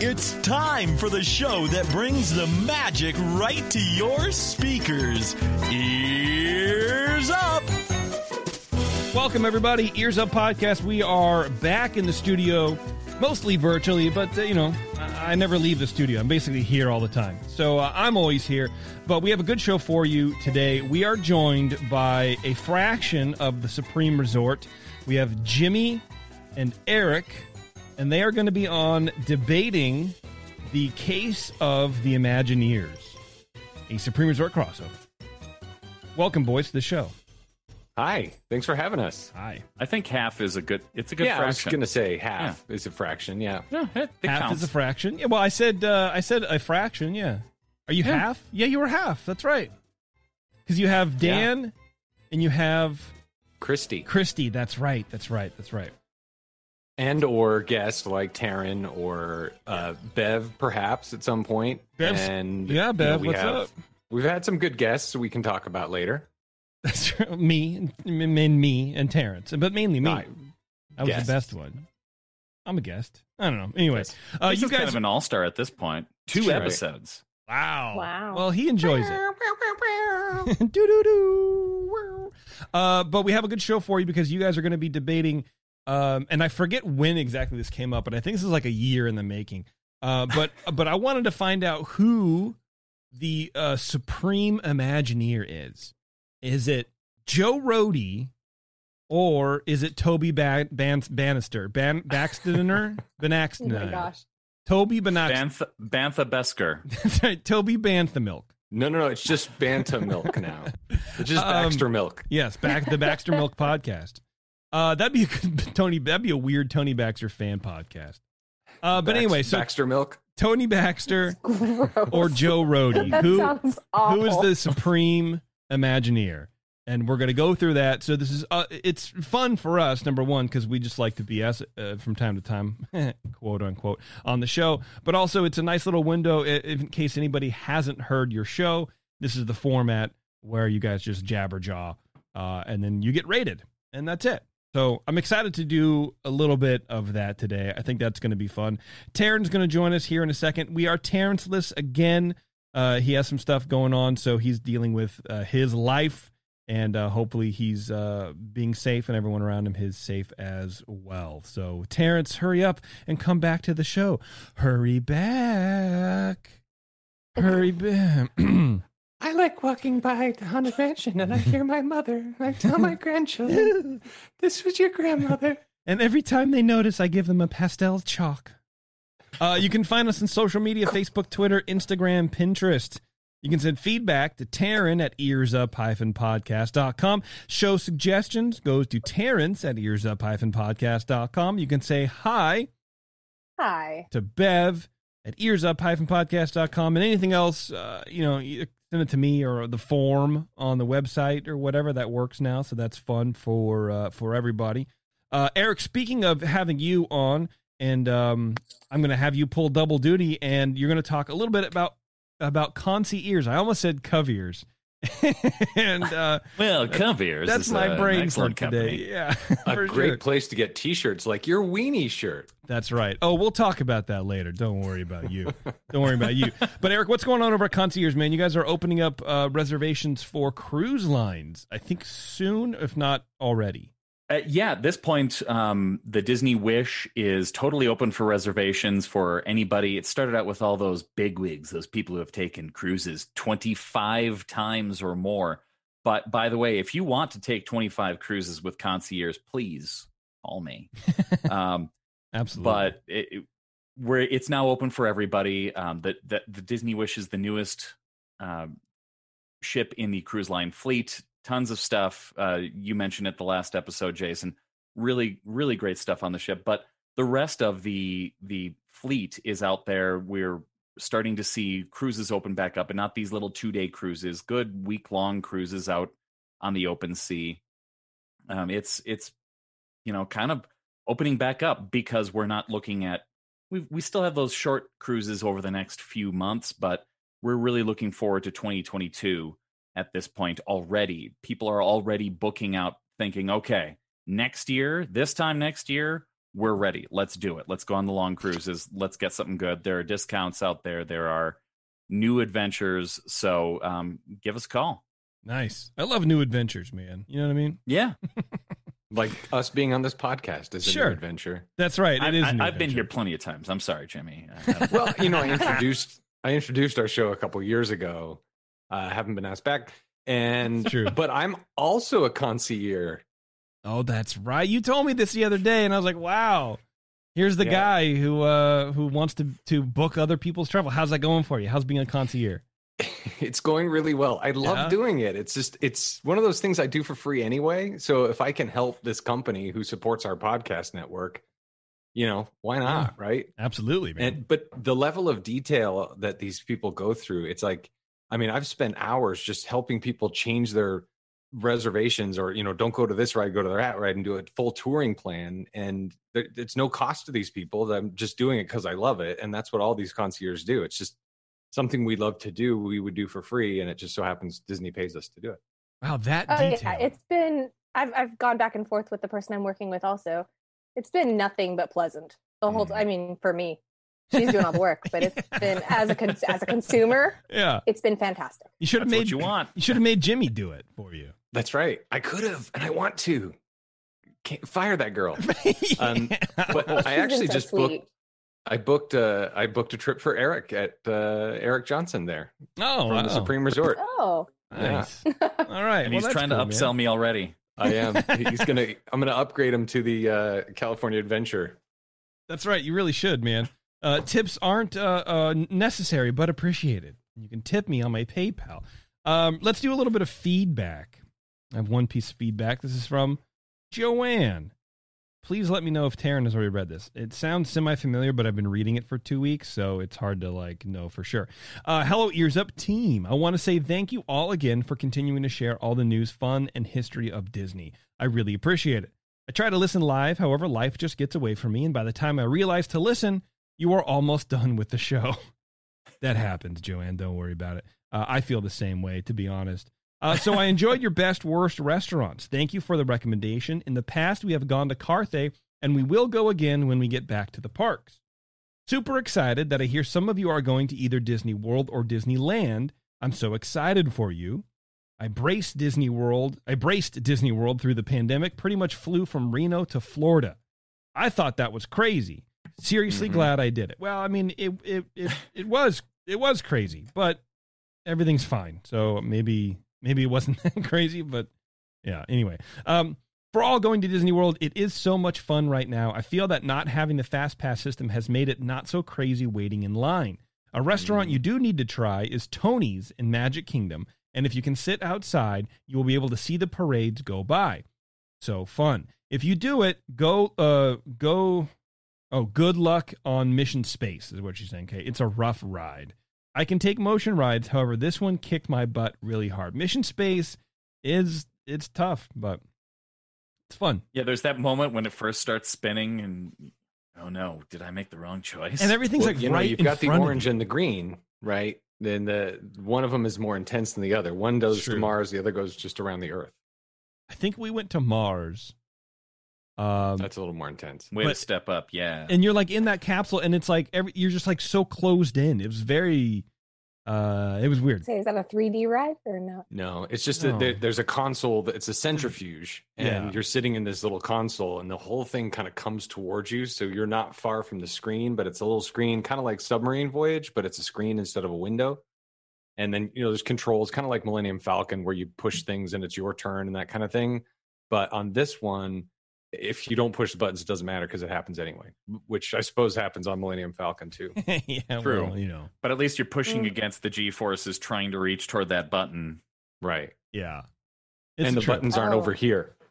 It's time for the show that brings the magic right to your speakers. Ears up! Welcome, everybody. Ears Up Podcast. We are back in the studio, mostly virtually, but, uh, you know, I, I never leave the studio. I'm basically here all the time. So uh, I'm always here. But we have a good show for you today. We are joined by a fraction of the Supreme Resort. We have Jimmy and Eric, and they are going to be on debating the case of the Imagineers, a Supreme Resort crossover. Welcome, boys, to the show. Hi, thanks for having us. Hi. I think half is a good. It's a good yeah, I was going to say half is a fraction. Yeah. Yeah, it, it half counts. is a fraction. Yeah, well, I said uh, I said a fraction. Yeah. Are you Yeah. half? Yeah, you were half. That's right. Because you have Dan and you have Christy Christy. That's right. That's right. That's right. And or guest like Taryn or uh, Bev, perhaps at some point. Bev's- and yeah, you know, Bev, what's have, up? We've had some good guests we can talk about later. That's true. me and, and me and Terrence, but mainly me. No, I was guests. the best one. I'm a guest. I don't know. Anyway, Yes. uh, you guys. kind of an all star at this point. Two That's right. episodes. wow. Wow. Well, he enjoys it. do do do. Uh, but we have a good show for you because you guys are going to be debating. Um, and I forget when exactly this came up, but I think this is like a year in the making. Uh, but but I wanted to find out who the uh, supreme Imagineer is. Is it Joe Rohde, or is it Toby ba- Ban- Bannister? Ban- Baxter? oh Banaxton? my gosh. Toby Banaxton. Bantha, Bantha Besker. That's right, Toby Banthamilk. No, no, no. It's just Banta milk now. It's just Um, Baxter milk. Yes, back the Baxter Milk podcast. Uh, that'd be a good Tony. That'd be a weird Tony Baxter fan podcast. Uh, but Bax- anyway, so Baxter milk. Tony Baxter or Joe Rohde, that who sounds awful. who is the supreme Imagineer, and we're gonna go through that. So this is uh, it's fun for us, number one, because we just like to BS uh, from time to time, quote unquote, on the show. But also, it's a nice little window i- in case anybody hasn't heard your show. This is the format where you guys just jabber jaw, uh, and then you get rated, and that's it. So I'm excited to do a little bit of that today. I think that's going to be fun. Taryn's going to join us here in a second. We are Terrence-less again. Uh, he has some stuff going on, so he's dealing with uh, his life, and uh, hopefully he's uh, being safe, and everyone around him is safe as well. So Terrence, hurry up and come back to the show. Hurry back. Hurry back. I like walking by the haunted mansion and I hear my mother. I tell my grandchildren, this was your grandmother. And every time they notice, I give them a pastel chalk. Uh, you can find us on social media Facebook, Twitter, Instagram, Pinterest. You can send feedback to Taryn at earsup-podcast.com. Show suggestions goes to Terrence at earsup-podcast.com. You can say hi Hi. to Bev at earsup-podcast.com. And anything else, uh, you know, you send it to me or the form on the website or whatever that works now. So that's fun for uh, for everybody. Uh, Eric, speaking of having you on, and um, I'm going to have you pull double duty, and you're going to talk a little bit about about concy ears. I almost said cove ears. and uh, Well, Coviers. that's is my brain slip today. Yeah, A great sure. place to get t-shirts like your weenie shirt. That's right. Oh, we'll talk about that later. Don't worry about you. Don't worry about you. But Eric, what's going on over at Concierge, man? You guys are opening up uh, reservations for cruise lines. I think soon, if not already. Uh, yeah, at this point, um, the Disney Wish is totally open for reservations for anybody. It started out with all those bigwigs, those people who have taken cruises 25 times or more. But by the way, if you want to take 25 cruises with concierge, please call me. um, Absolutely. but it, it- we're, it's now open for everybody. Um, the, the, the Disney Wish is the newest um, ship in the cruise line fleet. Tons of stuff. Uh, you mentioned it the last episode, Jason. Really, really great stuff on the ship. But the rest of the the fleet is out there. We're starting to see cruises open back up, and not these little two day cruises. Good week long cruises out on the open sea. Um, it's it's you know kind of opening back up because we're not looking at we we still have those short cruises over the next few months, but we're really looking forward to 2022 at this point already. People are already booking out thinking, okay, next year, this time next year, we're ready. Let's do it. Let's go on the long cruises. Let's get something good. There are discounts out there. There are new adventures. So um, give us a call. Nice. I love new adventures, man. You know what I mean? Yeah. Like us being on this podcast is a Sure. new adventure. That's right. I, It is. I, a I've been here plenty of times. I'm sorry, Jimmy. I- I- Well, you know, I introduced I introduced our show a couple years ago. I haven't been asked back, and True. but I'm also a concierge. Oh, that's right. You told me this the other day, and I was like, "Wow, here's the Yeah. guy who uh who wants to to book other people's travel. How's that going for you? How's being a concierge? it's going really well. I love Yeah? doing it. It's just it's one of those things I do for free anyway. So if I can help this company who supports our podcast network, you know, why not, right? Absolutely, man. And but the level of detail that these people go through, it's like I mean, I've spent hours just helping people change their reservations or you know don't go to this ride go to that ride and do a full touring plan and there, it's no cost to these people i'm just doing it because i love it and that's what all these concierges do it's just something we love to do we would do for free and it just so happens disney pays us to do it wow, that Oh detail. yeah, it's been. I've I've gone back and forth with the person I'm working with. Also, it's been nothing but pleasant the whole. Mm. I mean, for me, she's doing all the work, but it's been as a cons- as a consumer, yeah, it's been fantastic. you should have made what you want. You should have made Jimmy do it for you. that's right i could have and i want to Can't fire that girl Um, but i actually so just sweet. booked i booked uh i booked a trip for eric at uh eric johnson there oh, from wow. the supreme resort Oh, nice. All right, and well, he's trying cool, to man. upsell me already. I am. He's gonna. I'm gonna upgrade him to the uh, California Adventure. That's right. You really should, man. Uh, tips aren't uh, uh, necessary, but appreciated. You can tip me on my PayPal. Um, let's do a little bit of feedback. I have one piece of feedback. This is from Joanne. Please let me know if Taryn has already read this. It sounds semi-familiar, but I've been reading it for two weeks, so it's hard to like know for sure. Uh, hello, ears up team. I want to say thank you all again for continuing to share all the news, fun, and history of Disney. I really appreciate it. I try to listen live, however, life just gets away from me, and by the time I realize to listen, you are almost done with the show. that happens, Joanne. Don't worry about it. Uh, I feel the same way, to be honest. Uh, so I enjoyed your best worst restaurants. Thank you for the recommendation. In the past, we have gone to Carthay, and we will go again when we get back to the parks. Super excited that I hear some of you are going to either Disney World or Disneyland. I'm so excited for you. I braced Disney World. I braced Disney World through the pandemic. Pretty much flew from Reno to Florida. I thought that was crazy. Seriously Mhm. glad I did it. Well, I mean, it it it, it was it was crazy, but everything's fine. So maybe maybe it wasn't that crazy, but yeah. Anyway, um, for all going to Disney World, it is so much fun right now. I feel that not having the fast pass system has made it not so crazy waiting in line. A restaurant you do need to try is Tony's in Magic Kingdom, and if you can sit outside, you will be able to see the parades go by. So fun. If you do it, go uh go oh, good luck on Mission Space is what she's saying. Okay, it's a rough ride. I can take motion rides, however, this one kicked my butt really hard. Mission Space is it's tough, but it's fun. Yeah, there's that moment when it first starts spinning, and oh no, did I make the wrong choice? And everything's Well, like you know, right you've in got the front of orange and the green, right? Then the one of them is more intense than the other. One goes True. to Mars, the other goes just around the Earth. I think we went to Mars. Um, That's a little more intense. Way but- to step up, yeah. and you're like in that capsule, and it's like every you're just like so closed in. It was very, uh, it was weird. say is that a 3D ride or not? No, it's just No. that there, there's a console. That, it's a centrifuge, and Yeah. you're sitting in this little console, and the whole thing kind of comes towards you. So you're not far from the screen, but it's a little screen, kind of like Submarine Voyage, but it's a screen instead of a window. And then you know there's controls, kind of like Millennium Falcon, where you push things and it's your turn and that kind of thing. But on this one, if you don't push the buttons, it doesn't matter because it happens anyway. Which I suppose happens on Millennium Falcon too. yeah, True. well, you know, but at least you're pushing Mm. against the G forces, trying to reach toward that button. Right. yeah. It's and the trip. buttons aren't Oh. over here.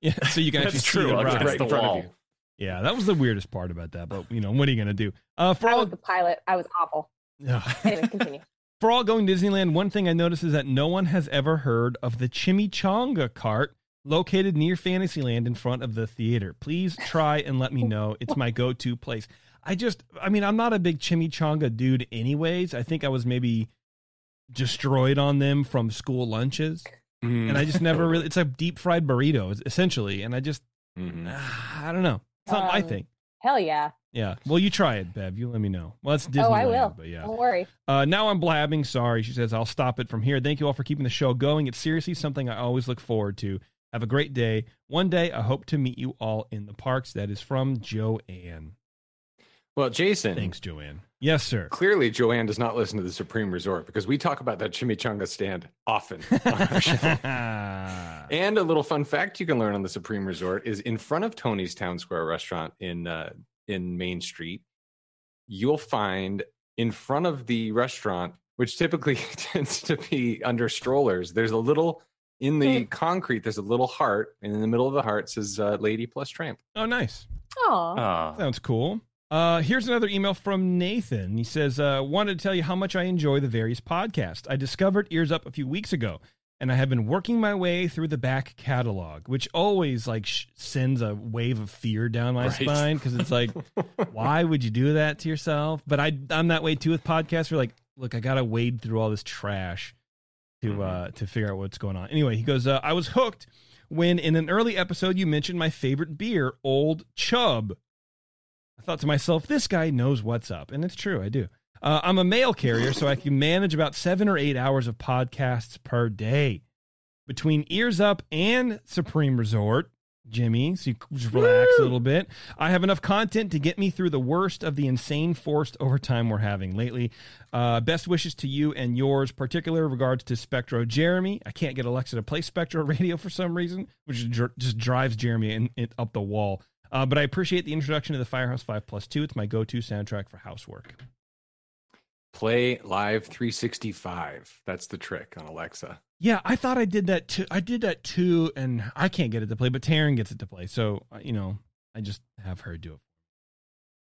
Yeah, so you can actually That's see true, the against right the in front wall. of you. Yeah, that was the weirdest part about that. But you know, what are you gonna do? Uh, for I all was the pilot. I was awful. Yeah. anyway, continue. for all going Disneyland, one thing I noticed is that no one has ever heard of the Chimichanga cart located near Fantasyland in front of the theater. Please try and let me know. It's my go-to place. I just, I mean, I'm not a big chimichanga dude, anyways. I think I was maybe destroyed on them from school lunches, Mm. and I just never really. It's like deep fried burritos, essentially, and I just, Mhm. I don't know. Something I Um, think. Hell yeah. Yeah. Well, you try it, Bev. You let me know. Well, it's Disneyland, oh, I will. but yeah. Don't worry. Uh, now I'm blabbing. Sorry. She says, I'll stop it from here. Thank you all for keeping the show going. It's seriously something I always look forward to. Have a great day. One day, I hope to meet you all in the parks. That is from Joanne. Well, Jason, Thanks, Joanne. Yes, sir. clearly Joanne does not listen to the Supreme Resort because we talk about that chimichanga stand often on our show. And a little fun fact you can learn on the Supreme Resort is in front of Tony's Town Square restaurant in uh, in Main Street, you'll find in front of the restaurant, which typically tends to be under strollers, there's a little in the concrete. There's a little heart, and in the middle of the heart says uh, "Lady plus Tramp." oh, nice. Aw. Sounds cool. Uh, here's another email from Nathan. He says, uh, wanted to tell you how much I enjoy the various podcasts. I discovered Ears Up a few weeks ago, and I have been working my way through the back catalog, which always like sh- sends a wave of fear down my Right. spine because it's like, why would you do that to yourself? But I, I'm that way too with podcasts. We're like, look, I gotta wade through all this trash to uh, to figure out what's going on. Anyway, he goes, uh, I was hooked when in an early episode you mentioned my favorite beer, Old Chub. I thought to myself, this guy knows what's up. And it's true, I do. Uh, I'm a mail carrier, so I can manage about seven or eight hours of podcasts per day. Between Ears Up and Supreme Resort, Jimmy, so you just relax a little bit. I have enough content to get me through the worst of the insane forced overtime we're having lately. Uh, best wishes to you and yours, particular regards to Spectro Jeremy. I can't get Alexa to play Spectro Radio for some reason, which just drives Jeremy in, in, up the wall. Uh, but I appreciate the introduction to the Firehouse 5 Plus 2. It's my go to soundtrack for housework. Play Live 365. That's the trick on Alexa. Yeah, I thought I did that too. I did that too, and I can't get it to play, but Taryn gets it to play. So, uh, you know, I just have her do it.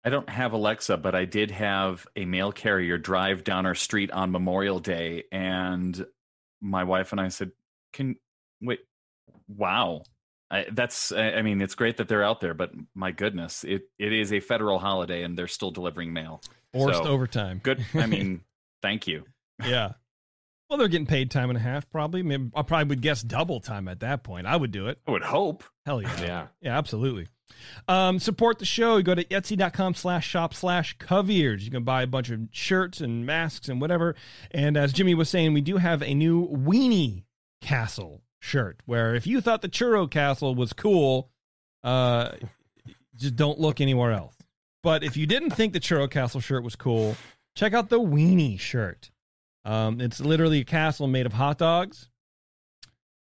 I don't have Alexa, but I did have a mail carrier drive down our street on Memorial Day, and my wife and I said, "Can wait? Wow, I, that's. I I mean, it's great that they're out there, but my goodness, it it is a federal holiday, and they're still delivering mail. Forced So, overtime. Good. I mean, thank you. yeah. Well, they're getting paid time and a half, probably. Maybe I probably would guess double time at that point. I would do it. I would hope. Hell yeah. Yeah. Yeah, absolutely. Um, support the show. You go to etsy.com slash shop slash coviers. You can buy a bunch of shirts and masks and whatever. And as Jimmy was saying, we do have a new Weenie Castle shirt where if you thought the Churro Castle was cool, uh, just don't look anywhere else. But if you didn't think the Churro Castle shirt was cool, check out the Weenie shirt. Um, it's literally a castle made of hot dogs,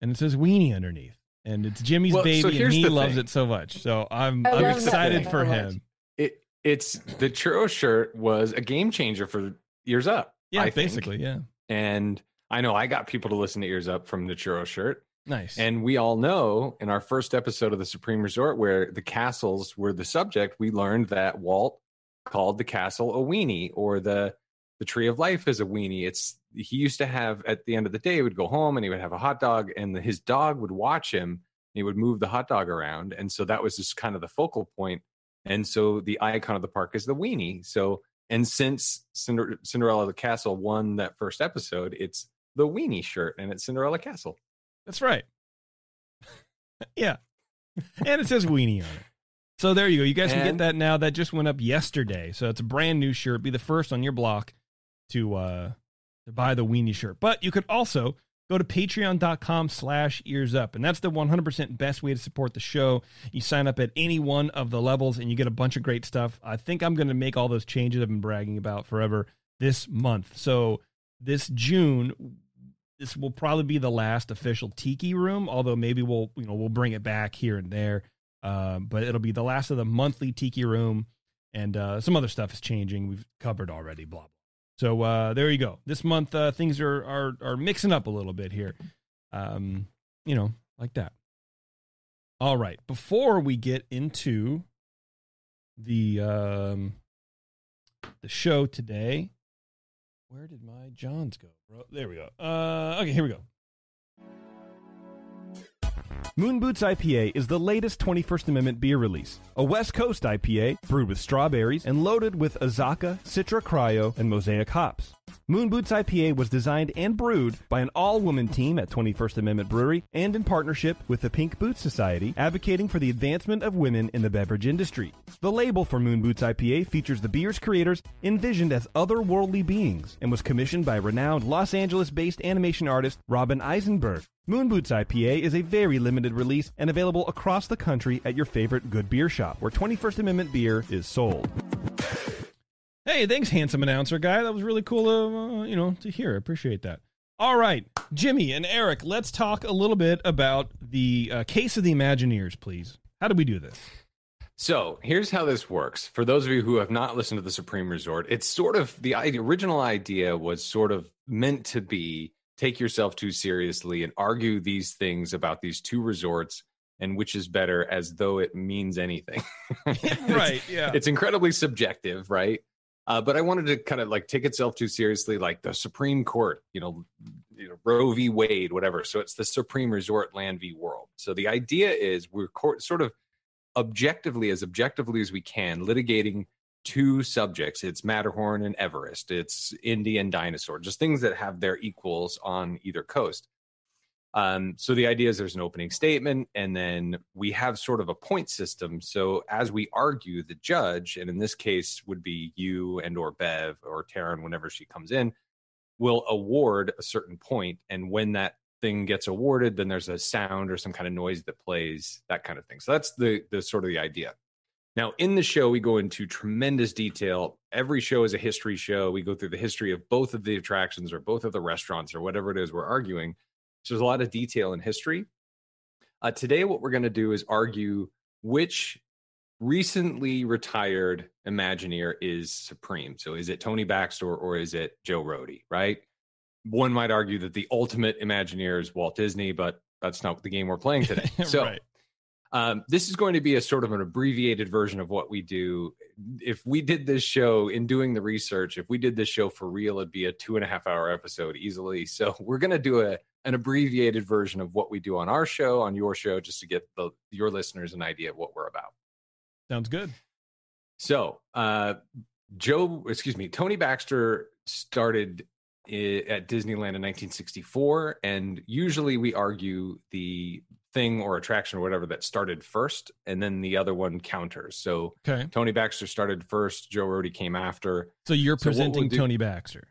and it says Weenie underneath. And it's Jimmy's Well, so baby, and he loves thing. it so much. So I'm I I'm excited for him. It it's the churro shirt was a game changer for Ears Up. Yeah, I think. basically, yeah. And I know I got people to listen to Ears Up from the churro shirt. Nice. And we all know in our first episode of the Supreme Resort, where the castles were the subject, we learned that Walt called the castle a weenie, or the the Tree of Life is a weenie. It's he used to have at the end of the day, he would go home and he would have a hot dog, and his dog would watch him. And he would move the hot dog around, and so that was just kind of the focal point. And so the icon of the park is the weenie. So and since Cinder- Cinderella the Castle won that first episode, it's the weenie shirt, and it's Cinderella Castle. That's right. yeah. And it says weenie on it. So there you go. You guys can get that now. That just went up yesterday. So it's a brand new shirt. Be the first on your block to uh to buy the weenie shirt. But you could also go to patreon.com slash ears up. And that's the 100% best way to support the show. You sign up at any one of the levels and you get a bunch of great stuff. I think I'm going to make all those changes I've been bragging about forever this month. So this June, this will probably be the last official tiki room although maybe we'll you know we'll bring it back here and there um, but it'll be the last of the monthly tiki room and uh, some other stuff is changing we've covered already blah blah so uh, there you go this month uh, things are, are are mixing up a little bit here um, you know like that all right before we get into the um, the show today. Where did my Johns go? Bro? There we go. Uh, okay, here we go. Moon Boots IPA is the latest 21st Amendment beer release. A West Coast IPA brewed with strawberries and loaded with Azacca, Citra Cryo, and Mosaic hops. Moon Boots IPA was designed and brewed by an all woman team at 21st Amendment Brewery and in partnership with the Pink Boots Society, advocating for the advancement of women in the beverage industry. The label for Moon Boots IPA features the beer's creators envisioned as otherworldly beings and was commissioned by renowned Los Angeles based animation artist Robin Eisenberg. Moon Boots IPA is a very limited release and available across the country at your favorite good beer shop where 21st Amendment beer is sold. Hey, thanks, handsome announcer guy. That was really cool, uh, you know, to hear. Appreciate that. All right, Jimmy and Eric, let's talk a little bit about the uh, case of the Imagineers, please. How do we do this? So here's how this works. For those of you who have not listened to the Supreme Resort, it's sort of the, the original idea was sort of meant to be take yourself too seriously and argue these things about these two resorts and which is better as though it means anything. right. Yeah. It's incredibly subjective, right? Uh, but I wanted to kind of like take itself too seriously, like the Supreme Court, you know, you know, Roe v. Wade, whatever. So it's the Supreme Resort Land v. World. So the idea is we're sort of objectively, as objectively as we can, litigating two subjects. It's Matterhorn and Everest. It's Indy and Dinosaur, just things that have their equals on either coast. Um, so the idea is there's an opening statement, and then we have sort of a point system. So as we argue, the judge, and in this case would be you and or Bev or Taryn, whenever she comes in, will award a certain point, and when that thing gets awarded, then there's a sound or some kind of noise that plays, that kind of thing. So that's the the sort of the idea. Now, in the show, we go into tremendous detail. Every show is a history show. We go through the history of both of the attractions or both of the restaurants or whatever it is we're arguing. So there's a lot of detail in history. Uh, today, what we're going to do is argue which recently retired Imagineer is supreme. So is it Tony Baxter or is it Joe Rohde, right? One might argue that the ultimate Imagineer is Walt Disney, but that's not the game we're playing today. So right. Um, this is going to be a sort of an abbreviated version of what we do. If we did this show in doing the research, if we did this show for real, it'd be a two and a half hour episode easily. So we're going to do a an abbreviated version of what we do on our show, on your show, just to get the your listeners an idea of what we're about. Sounds good. So, uh, Joe, excuse me, Tony Baxter started at Disneyland in 1964, and usually we argue the thing or attraction or whatever that started first, and then the other one counters. So Okay. Tony Baxter started first, Joe Rohde came after. So you're So what we'll presenting do- Tony Baxter.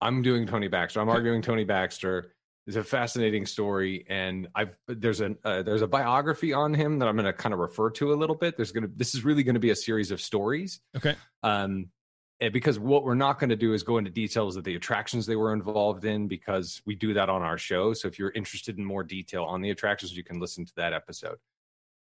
I'm doing Tony Baxter. I'm arguing Tony Baxter. It's a fascinating story, and I've there's a uh, there's a biography on him that I'm going to kind of refer to a little bit. There's going to this is really going to be a series of stories, Okay. um, because what we're not going to do is go into details of the attractions they were involved in because we do that on our show. So if you're interested in more detail on the attractions, you can listen to that episode.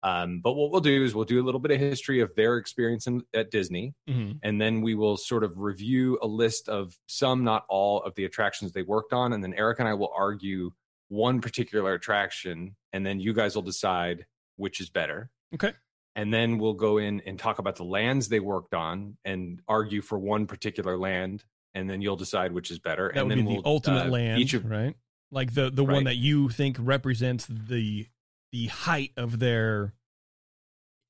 Um, but what we'll do is we'll do a little bit of history of their experience in, at Disney hmm and then we will sort of review a list of some, not all, of the attractions they worked on, and then Eric and I will argue one particular attraction, and then you guys will decide which is better. Okay. And then we'll go in and talk about the lands they worked on and argue for one particular land, and then you'll decide which is better. That and would then be the we'll, ultimate uh, land, Each of right? Like the the one that you think represents the the height of their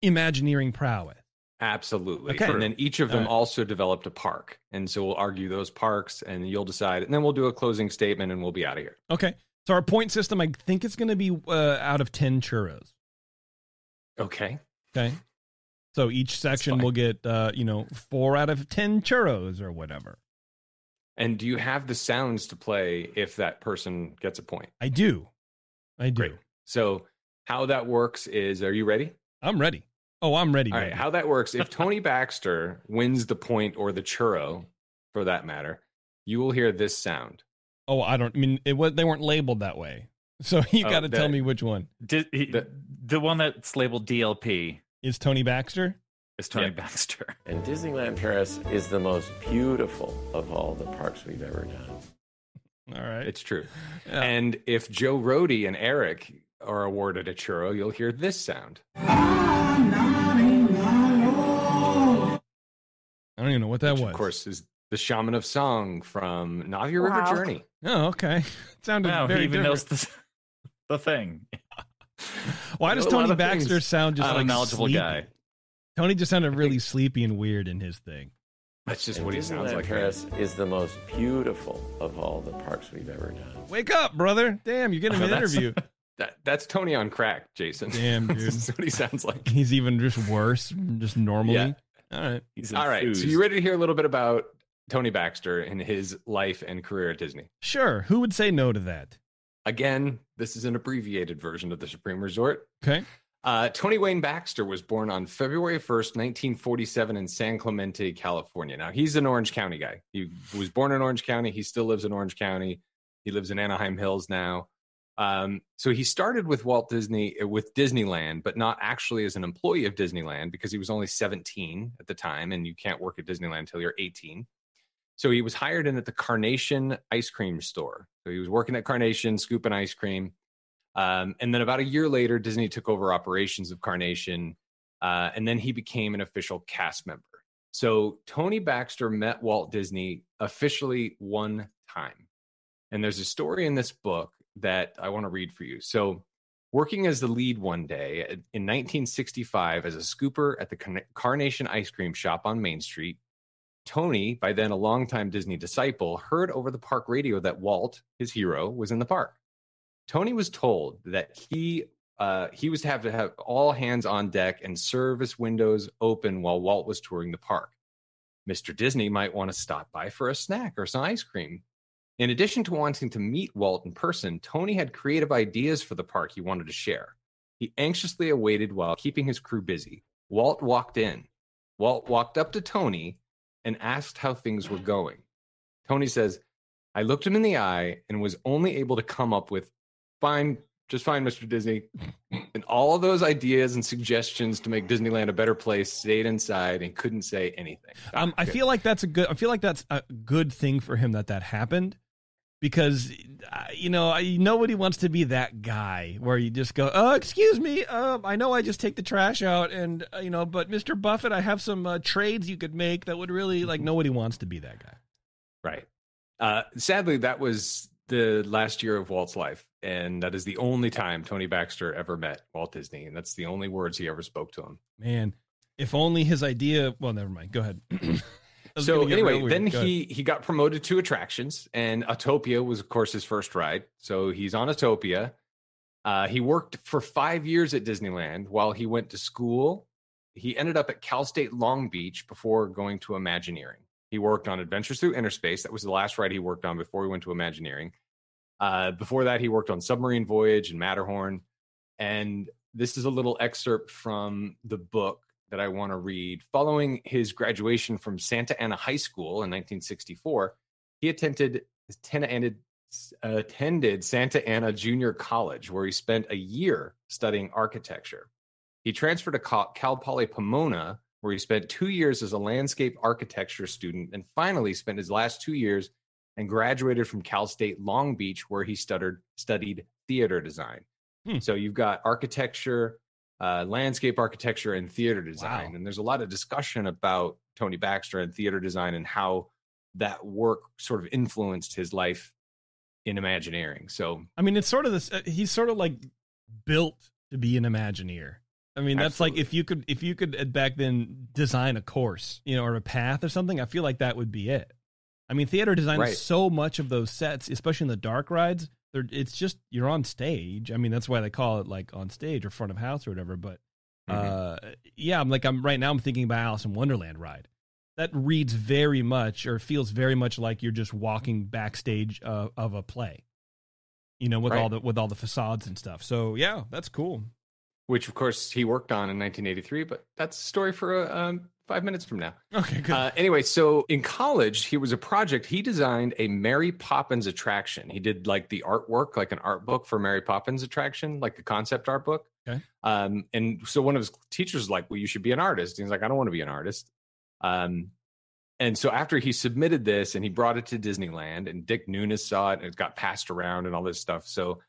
Imagineering prowess. Absolutely. Okay. And then each of them right. also developed a park. And so we'll argue those parks and you'll decide. And then we'll do a closing statement and we'll be out of here. Okay. So our point system, I think it's going to be uh, out of ten churros. Okay. Okay. So each section will get, uh, you know, four out of ten churros or whatever. And do you have the sounds to play if that person gets a point? I do. I do. Great. So how that works is are you ready? I'm ready. Oh, I'm ready. All right. baby. How that works, if Tony Baxter wins the point or the churro for that matter, you will hear this sound. oh, I don't I mean it was they weren't labeled that way. So you Oh, got to tell me which one Di- he- The- the one that's labeled DLP is Tony Baxter. is Tony Yeah. Baxter. And Disneyland Paris is the most beautiful of all the parks we've ever done. All right. It's true. Yeah. And if Joe Rohde and Eric are awarded a churro, you'll hear this sound. I don't even know what that which, was. Of course, is the Shaman of Song from Na'vi Wow. River Journey. Oh, okay. Sounded Wow, very he even different. knows the, the thing. Why does know a lot Tony Baxter things. sound just I'm a knowledgeable sleepy? guy. Tony just sounded really sleepy and weird in his thing. That's just And what he sounds like. Paris is the most beautiful of all the parks we've ever done. Wake up, brother! Damn, you're getting him an interview. That, that's Tony on crack, Jason. Damn, dude. that's what he sounds like. He's even just worse, just normally. Yeah. All right. He's All right. So you ready to hear a little bit about Tony Baxter and his life and career at Disney? Sure. Who would say no to that? Again, this is an abbreviated version of the Supreme Resort. Okay. Uh, Tony Wayne Baxter was born on February 1st, 1947, in San Clemente, California. Now, he's an Orange County guy. He was born in Orange County. He still lives in Orange County. He lives in Anaheim Hills now. Um, so he started with Walt Disney, uh, with Disneyland, but not actually as an employee of Disneyland because he was only 17 at the time, and you can't work at Disneyland until you're 18. So he was hired in at the Carnation ice cream store. So he was working at Carnation, scooping ice cream. Um, and then about a year later, Disney took over operations of Carnation, uh, and then he became an official cast member. So Tony Baxter met Walt Disney officially one time. And there's a story in this book that I want to read for you. So, working as the lead one day in 1965 as a scooper at the Carnation ice cream shop on Main Street, Tony, by then a longtime Disney disciple, heard over the park radio that Walt, his hero, was in the park. Tony was told that he uh, he was to have to have all hands on deck and service windows open while Walt was touring the park. Mr. Disney might want to stop by for a snack or some ice cream. In addition to wanting to meet Walt in person, Tony had creative ideas for the park he wanted to share. He anxiously awaited while keeping his crew busy. Walt walked in. Walt walked up to Tony and asked how things were going. Tony says, I looked him in the eye and was only able to come up with, fine, just fine, Mr. Disney. And all of those ideas and suggestions to make Disneyland a better place stayed inside and couldn't say anything. Um, I feel like that's a good. I feel like that's a good thing for him that that happened, because uh, you know nobody wants to be that guy where you just go, "Oh, excuse me, um, I know I just take the trash out, and uh, you know, but Mister Buffett, I have some uh, trades you could make that would really like." Nobody wants to be that guy. Right. Uh, sadly, that was the last year of Walt's life. And that is the only time Tony Baxter ever met Walt Disney. And that's the only words he ever spoke to him. Man, if only his idea. Well, never mind. Go ahead. So gonna get real anyway, then Go ahead. he he got promoted to attractions, and Autopia was, of course, his first ride. So he's on Autopia. Uh, he worked for five years at Disneyland while he went to school. He ended up at Cal State Long Beach before going to Imagineering. He worked on Adventures Through Inner Space. That was the last ride he worked on before he went to Imagineering. Uh, before that, he worked on Submarine Voyage and Matterhorn. And this is a little excerpt from the book that I want to read. Following his graduation from Santa Ana High School in 1964, he attended attended, attended Santa Ana Junior College, where he spent a year studying architecture. He transferred to Cal, Poly Pomona, where he spent two years as a landscape architecture student, and finally spent his last two years and graduated from Cal State Long Beach, where he stuttered, studied theater design. Hmm. So you've got architecture, uh, landscape architecture, and theater design. Wow. And there's a lot of discussion about Tony Baxter and theater design and how that work sort of influenced his life in Imagineering. So I mean, it's sort of this. Uh, he's sort of like built to be an Imagineer. I mean, that's like if you could, if you could uh, back then design a course, you know, or a path or something. I feel like that would be it. I mean, theater design Right. so much of those sets, especially in the dark rides. They're, it's just you're on stage. I mean, that's why they call it like on stage or front of house or whatever. But uh, yeah, I'm like I'm right now. I'm thinking about Alice in Wonderland ride. That reads very much or feels very much like you're just walking backstage uh, of a play. You know, with all the with all the facades and stuff. So yeah, that's cool. which of course he worked on in 1983, but that's a story for a um, five minutes from now. Okay, good. Uh, anyway, so in college, he was a project. He designed a Mary Poppins attraction. He did like the artwork, like an art book for Mary Poppins attraction, like a concept art book. Okay. Um, and so one of his teachers was like, "Well, you should be an artist." And he's like, "I don't want to be an artist." Um, and so after he submitted this and he brought it to Disneyland, and Dick Nunis saw it, and it got passed around and all this stuff. So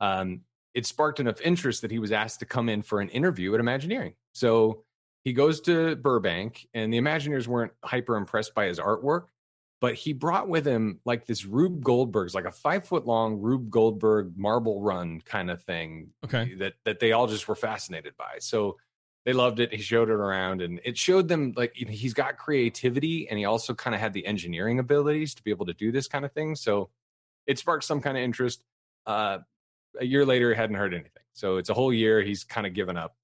um, it sparked enough interest that he was asked to come in for an interview at Imagineering. So he goes to Burbank, and the Imagineers weren't hyper impressed by his artwork, but he brought with him like this Rube Goldberg's, like a five foot long Rube Goldberg marble run kind of thing. Okay. That that they all just were fascinated by. So they loved it. He showed it around, and it showed them like he's got creativity, and he also kind of had the engineering abilities to be able to do this kind of thing. So it sparked some kind of interest. Uh, a year later, he hadn't heard anything. So it's a whole year. He's kind of given up.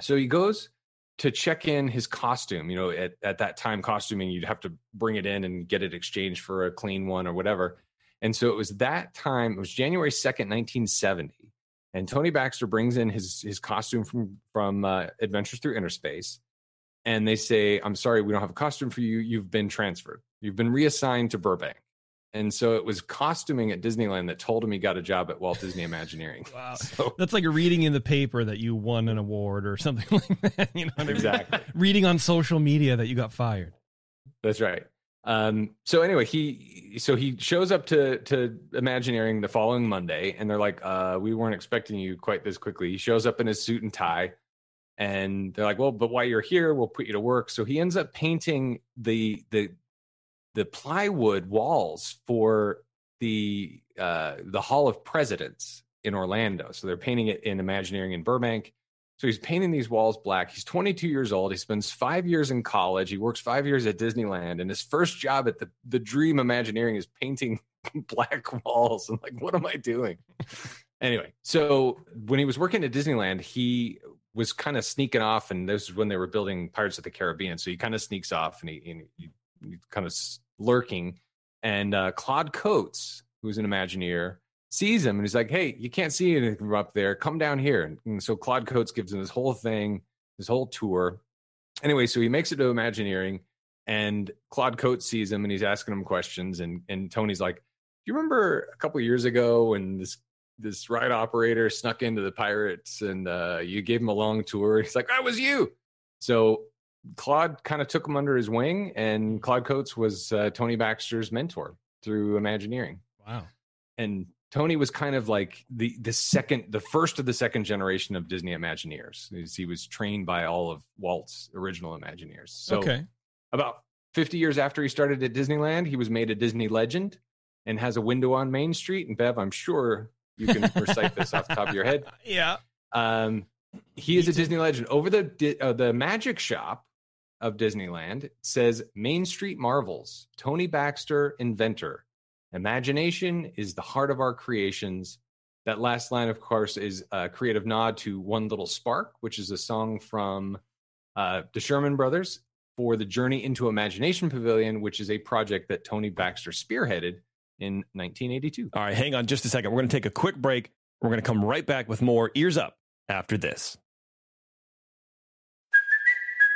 So he goes to check in his costume. You know, at, at that time, costuming, you'd have to bring it in and get it exchanged for a clean one or whatever. And so it was that time, it was January 2nd, 1970. And Tony Baxter brings in his his costume from from uh, Adventures Through Inner Space. And they say, "I'm sorry, we don't have a costume for you. You've been transferred. You've been reassigned to Burbank." And so it was costuming at Disneyland that told him he got a job at Walt Disney Imagineering. Wow. So That's like reading in the paper that you won an award or something like that. You know, what I mean? exactly. reading on social media that you got fired. That's right. Um, so anyway, he so he shows up to to Imagineering the following Monday, and they're like, uh, "We weren't expecting you quite this quickly." He shows up in his suit and tie, and they're like, "Well, but while you're here, we'll put you to work." So he ends up painting the the the plywood walls for the uh, the Hall of Presidents in Orlando. So they're painting it in Imagineering in Burbank. So he's painting these walls black. He's 22 years old. He spends five years in college. He works five years at Disneyland, and his first job at the the Dream Imagineering is painting black walls. I'm like, what am I doing? anyway, so when he was working at Disneyland, he was kind of sneaking off, and this is when they were building Pirates of the Caribbean. So he kind of sneaks off, and he, and he, he kind of lurking. And uh, Claude Coats, who's an Imagineer, sees him and he's like, "Hey, you can't see anything up there. Come down here." And, so Claude Coats gives him this whole thing, this whole tour. Anyway, so he makes it to Imagineering, and Claude Coats sees him and he's asking him questions. And and Tony's like, "Do you remember a couple years ago when this this ride operator snuck into the Pirates and uh, you gave him a long tour?" He's like, "That was you." So Claude kind of took him under his wing, and Claude Coats was uh, Tony Baxter's mentor through Imagineering Wow. and Tony was kind of like the the second, the first of the second generation of Disney Imagineers. He was trained by all of Walt's original Imagineers. So okay. about 50 years after he started at Disneyland, he was made a Disney legend and has a window on Main Street. And Bev, I'm sure you can recite this off the top of your head. Yeah. Um, he is a Disney legend. Over the uh, the magic shop of Disneyland says Main Street Marvels, Tony Baxter, inventor. Imagination is the heart of our creations. That last line, of course, is a creative nod to One Little Spark, which is a song from uh, the Sherman Brothers for the Journey into Imagination Pavilion, which is a project that Tony Baxter spearheaded in 1982. All right, hang on just a second. We're going to take a quick break. We're going to come right back with more Ears Up after this.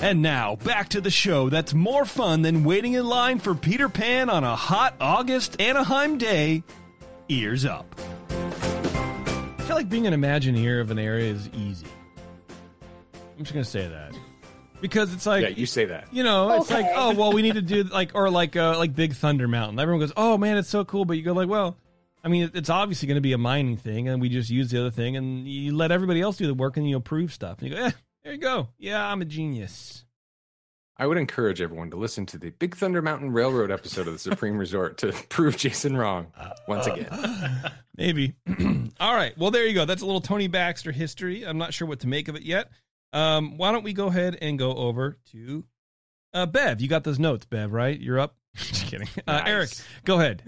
And now back to the show that's more fun than waiting in line for Peter Pan on a hot August Anaheim day. Ears up. I feel like being an Imagineer of an area is easy. I'm just gonna say that because it's like yeah, you say that. you know, it's like, oh well, we need to do like or like uh, like Big Thunder Mountain. Everyone goes, oh man, it's so cool, but you go like, well, I mean, it's obviously going to be a mining thing, and we just use the other thing, and you let everybody else do the work, and you approve stuff, and you go, eh, there you go, yeah, I'm a genius. I would encourage everyone to listen to the Big Thunder Mountain Railroad episode of the Supreme Resort to prove Jason wrong once again. Maybe. All right. Well, there you go. That's a little Tony Baxter history. I'm not sure what to make of it yet. Um, why don't we go ahead and go over to uh, Bev? You got those notes, Bev, right? You're up. Just kidding. Uh, Nice. Eric, go ahead,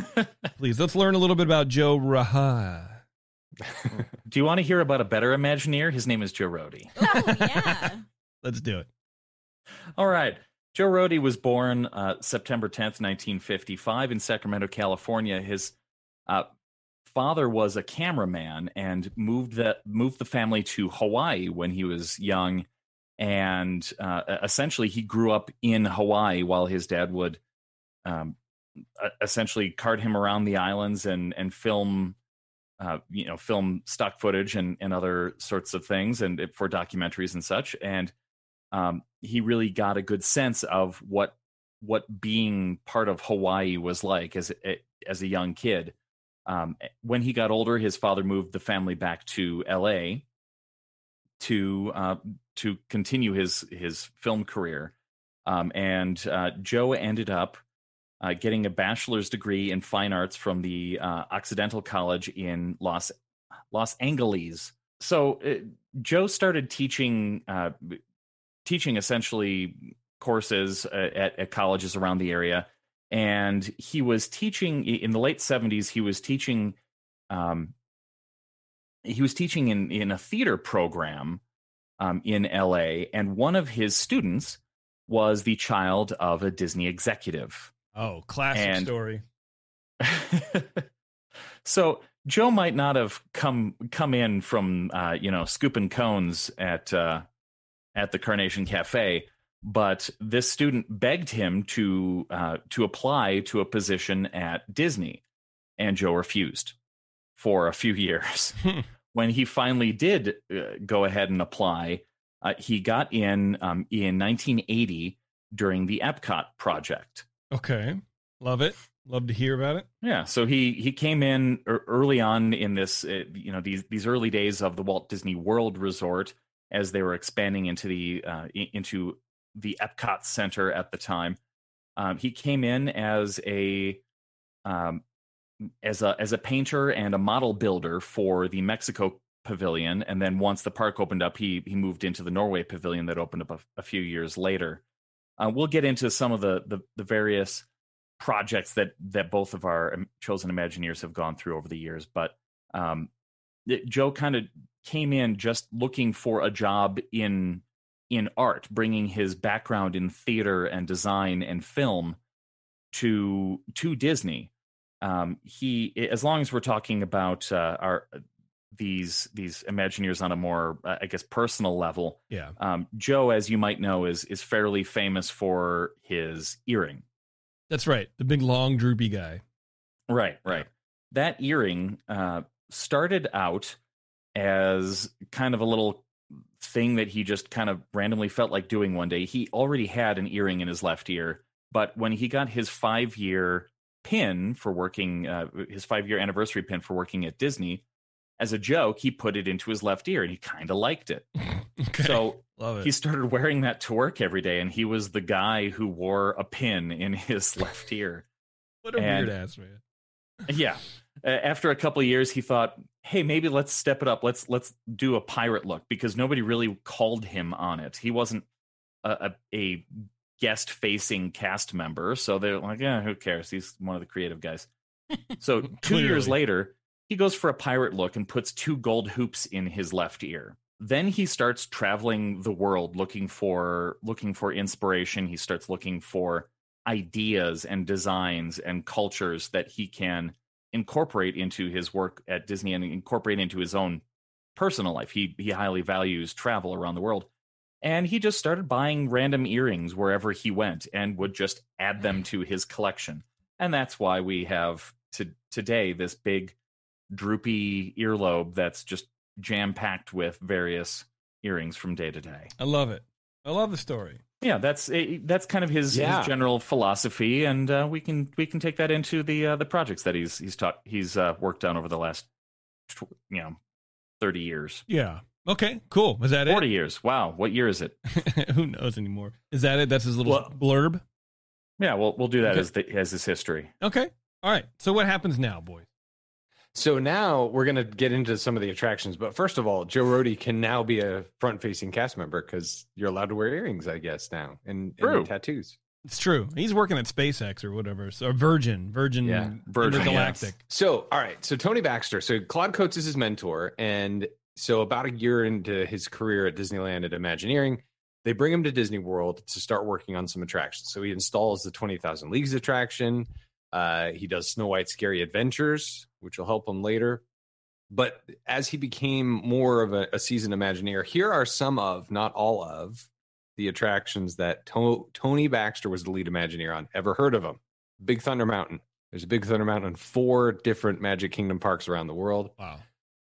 please. Let's learn a little bit about Joe Rohde. Do you want to hear about a better Imagineer? His name is Joe Rohde. Oh, yeah. Let's do it. All right. Joe Rohde was born uh, September 10th, 1955, in Sacramento, California. His uh, father was a cameraman and moved the moved the family to Hawaii when he was young, and uh, essentially he grew up in Hawaii while his dad would um, essentially cart him around the islands and and film. Uh, you know, film stock footage and, and other sorts of things, and for documentaries and such. And um, he really got a good sense of what what being part of Hawaii was like as as a young kid. Um, when he got older, his father moved the family back to L.A. to uh, to continue his his film career, um, and uh, Joe ended up uh, getting a bachelor's degree in fine arts from the uh, Occidental College in Los Los Angeles. So uh, Joe started teaching uh, teaching essentially courses at, at colleges around the area. And he was teaching in the late 70s he was teaching um, he was teaching in in a theater program um, in LA and one of his students was the child of a Disney executive oh classic And- story so Joe might not have come come in from uh, you know scooping cones at uh, at the Carnation Cafe, but this student begged him to uh, to apply to a position at Disney, and Joe refused for a few years. when he finally did uh, go ahead and apply, uh, he got in um, in 1980 during the Epcot project. Okay. Love it. Love to hear about it. Yeah, so he he came in early on in this, uh, you know, these these early days of the Walt Disney World Resort as they were expanding into the uh, into the Epcot Center at the time. Um, he came in as a um, as a as a painter and a model builder for the Mexico Pavilion, and then once the park opened up, he he moved into the Norway Pavilion that opened up a, a few years later. Uh, we'll get into some of the the, the various projects that that both of our chosen imagineers have gone through over the years but um it- joe kind of came in just looking for a job in in art bringing his background in theater and design and film to to disney. Um he as long as we're talking about uh, our these these imagineers on a more uh, i guess personal level. Yeah. Um joe as you might know is is fairly famous for his earring. That's right the big long droopy guy. Right, right. That earring uh, started out as kind of a little thing that he just kind of randomly felt like doing one day. He already had an earring in his left ear, but when he got his five year pin for working, uh, his five year anniversary pin for working at Disney, as a joke, he put it into his left ear and he kind of liked it. okay So it he started wearing that to work every day, and he was the guy who wore a pin in his left ear. what a and- weird ass man Yeah. After a couple of years, he thought, "Hey, maybe let's step it up. Let's let's do a pirate look because nobody really called him on it. He wasn't a, a, a guest facing cast member, so they're like, yeah, who cares? He's one of the creative guys." So two years later, he goes for a pirate look and puts two gold hoops in his left ear. Then he starts traveling the world looking for looking for inspiration. He starts looking for ideas and designs and cultures that he can incorporate into his work at Disney and incorporate into his own personal life. He he highly values travel around the world. And he just started buying random earrings wherever he went and would just add them to his collection. And that's why we have to today this big droopy earlobe that's just jam packed with various earrings from day to day. i love it i love the story Yeah, that's eh, that's kind of his, Yeah. his general philosophy, and uh, we can we can take that into the uh, the projects that he's he's taught he's uh, worked on over the last tw- you know thirty years, yeah okay cool is that forty years. Wow, what year is it? it who knows anymore is that it that's his little Well- blurb Yeah, we'll we'll do that Okay. as the, as his history. okay all right so what happens now boys So now we're going to get into some of the attractions. But first of all, Joe Rohde can now be a front facing cast member because you're allowed to wear earrings, I guess, now and, and tattoos. It's true. He's working at SpaceX or whatever. So Virgin, Virgin, Yeah, Virgin, Intergalactic. So, all right. So, Tony Baxter. So, Claude Coats is his mentor. And so, about a year into his career at Disneyland at Imagineering, they bring him to Disney World to start working on some attractions. So, he installs the 20,000 Leagues attraction. Uh, he does Snow White's Scary Adventures, which will help him later. But as he became more of a, a seasoned Imagineer, here are some of, not all of, the attractions that to- Tony Baxter was the lead Imagineer on. Ever heard of him? Big Thunder Mountain. There's a Big Thunder Mountain in four different Magic Kingdom parks around the world. Wow.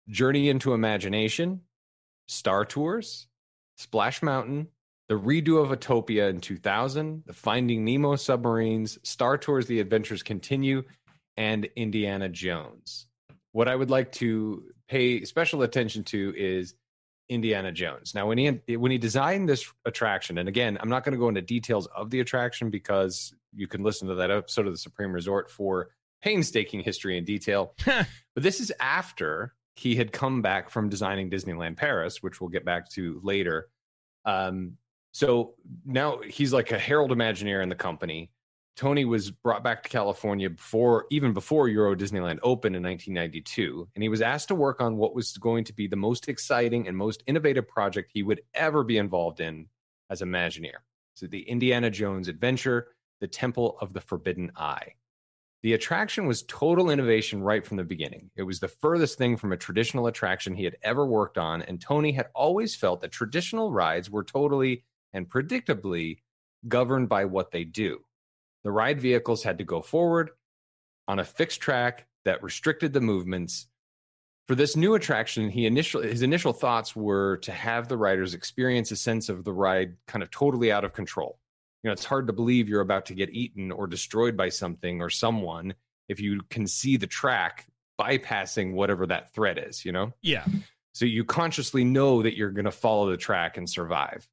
Journey into Imagination, Star Tours, Splash Mountain, the redo of Utopia in 2000, the Finding Nemo submarines, Star Tours The Adventures Continue, and Indiana Jones. What I would like to pay special attention to is Indiana Jones. Now, when he when he designed this attraction, and again, I'm not going to go into details of the attraction because you can listen to that episode of the Supreme Resort for painstaking history and detail. but this is after he had come back from designing Disneyland Paris, which we'll get back to later. Um, so now he's like a herald imagineer in the company. Tony was brought back to California before, even before Euro Disneyland opened in 1992, and he was asked to work on what was going to be the most exciting and most innovative project he would ever be involved in as a Imagineer. So, the Indiana Jones Adventure, the Temple of the Forbidden Eye. The attraction was total innovation right from the beginning. It was the furthest thing from a traditional attraction he had ever worked on, and Tony had always felt that traditional rides were totally and predictably governed by what they do. The ride vehicles had to go forward on a fixed track that restricted the movements. For this new attraction, he initial his initial thoughts were to have the riders experience a sense of the ride kind of totally out of control. You know, it's hard to believe you're about to get eaten or destroyed by something or someone if you can see the track bypassing whatever that threat is, you know? Yeah. So you consciously know that you're going to follow the track and survive.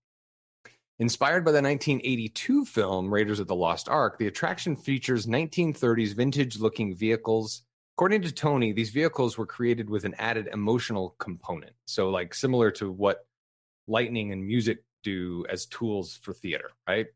Inspired by the 1982 film Raiders of the Lost Ark, the attraction features 1930s vintage looking vehicles. According to Tony, these vehicles were created with an added emotional component. So, like similar to what lightning and music do as tools for theater, right?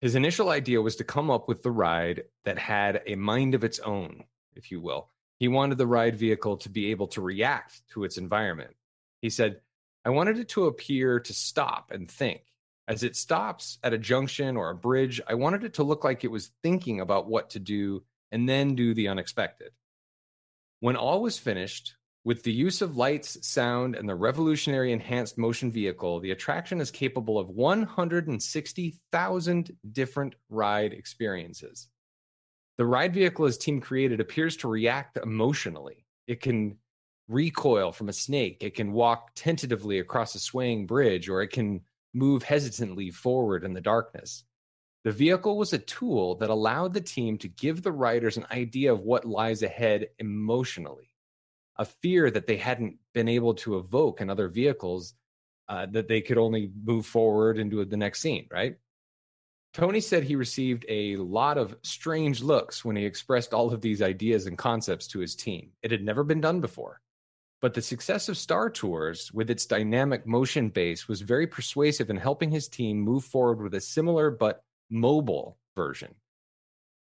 His initial idea was to come up with the ride that had a mind of its own, if you will. He wanted the ride vehicle to be able to react to its environment. He said, I wanted it to appear to stop and think. As it stops at a junction or a bridge, I wanted it to look like it was thinking about what to do and then do the unexpected. When all was finished, with the use of lights, sound, and the revolutionary enhanced motion vehicle, the attraction is capable of 160,000 different ride experiences. The ride vehicle as team created appears to react emotionally. It can recoil from a snake, it can walk tentatively across a swaying bridge, or it can move hesitantly forward in the darkness. The vehicle was a tool that allowed the team to give the riders an idea of what lies ahead emotionally, a fear that they hadn't been able to evoke in other vehicles uh, that they could only move forward into the next scene, right? Tony said he received a lot of strange looks when he expressed all of these ideas and concepts to his team. It had never been done before. But the success of Star Tours, with its dynamic motion base, was very persuasive in helping his team move forward with a similar but mobile version.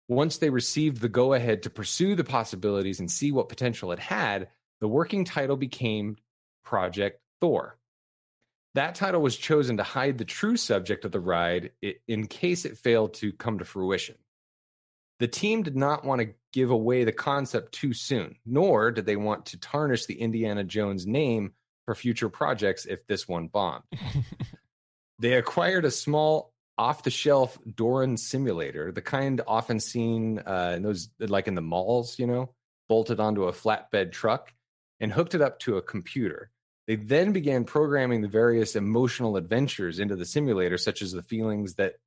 Once they received the go ahead to pursue the possibilities and see what potential it had, the working title became Project Thor. That title was chosen to hide the true subject of the ride in case it failed to come to fruition. The team did not want to give away the concept too soon, nor did they want to tarnish the Indiana Jones name for future projects if this one bombed. they acquired a small off the shelf Doron simulator, the kind often seen uh, in those, like in the malls, you know, bolted onto a flatbed truck and hooked it up to a computer. They then began programming the various emotional adventures into the simulator, such as the feelings that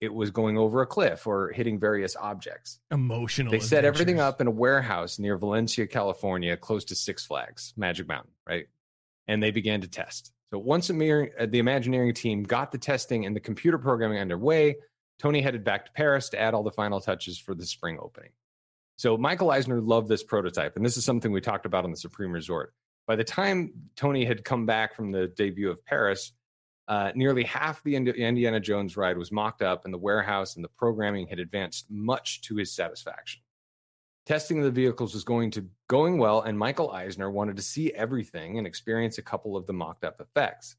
it was going over a cliff or hitting various objects. Emotional. They set everything up in a warehouse near Valencia, California, close to Six Flags, Magic Mountain, right? And they began to test. So once uh, the Imagineering team got the testing and the computer programming underway, Tony headed back to Paris to add all the final touches for the spring opening. So Michael Eisner loved this prototype, and this is something we talked about on the Supreme Resort. By the time Tony had come back from the debut of Paris, uh, nearly half the Indiana Jones ride was mocked up, and the warehouse and the programming had advanced much to his satisfaction. Testing of the vehicles was going to going well, and Michael Eisner wanted to see everything and experience a couple of the mocked up effects.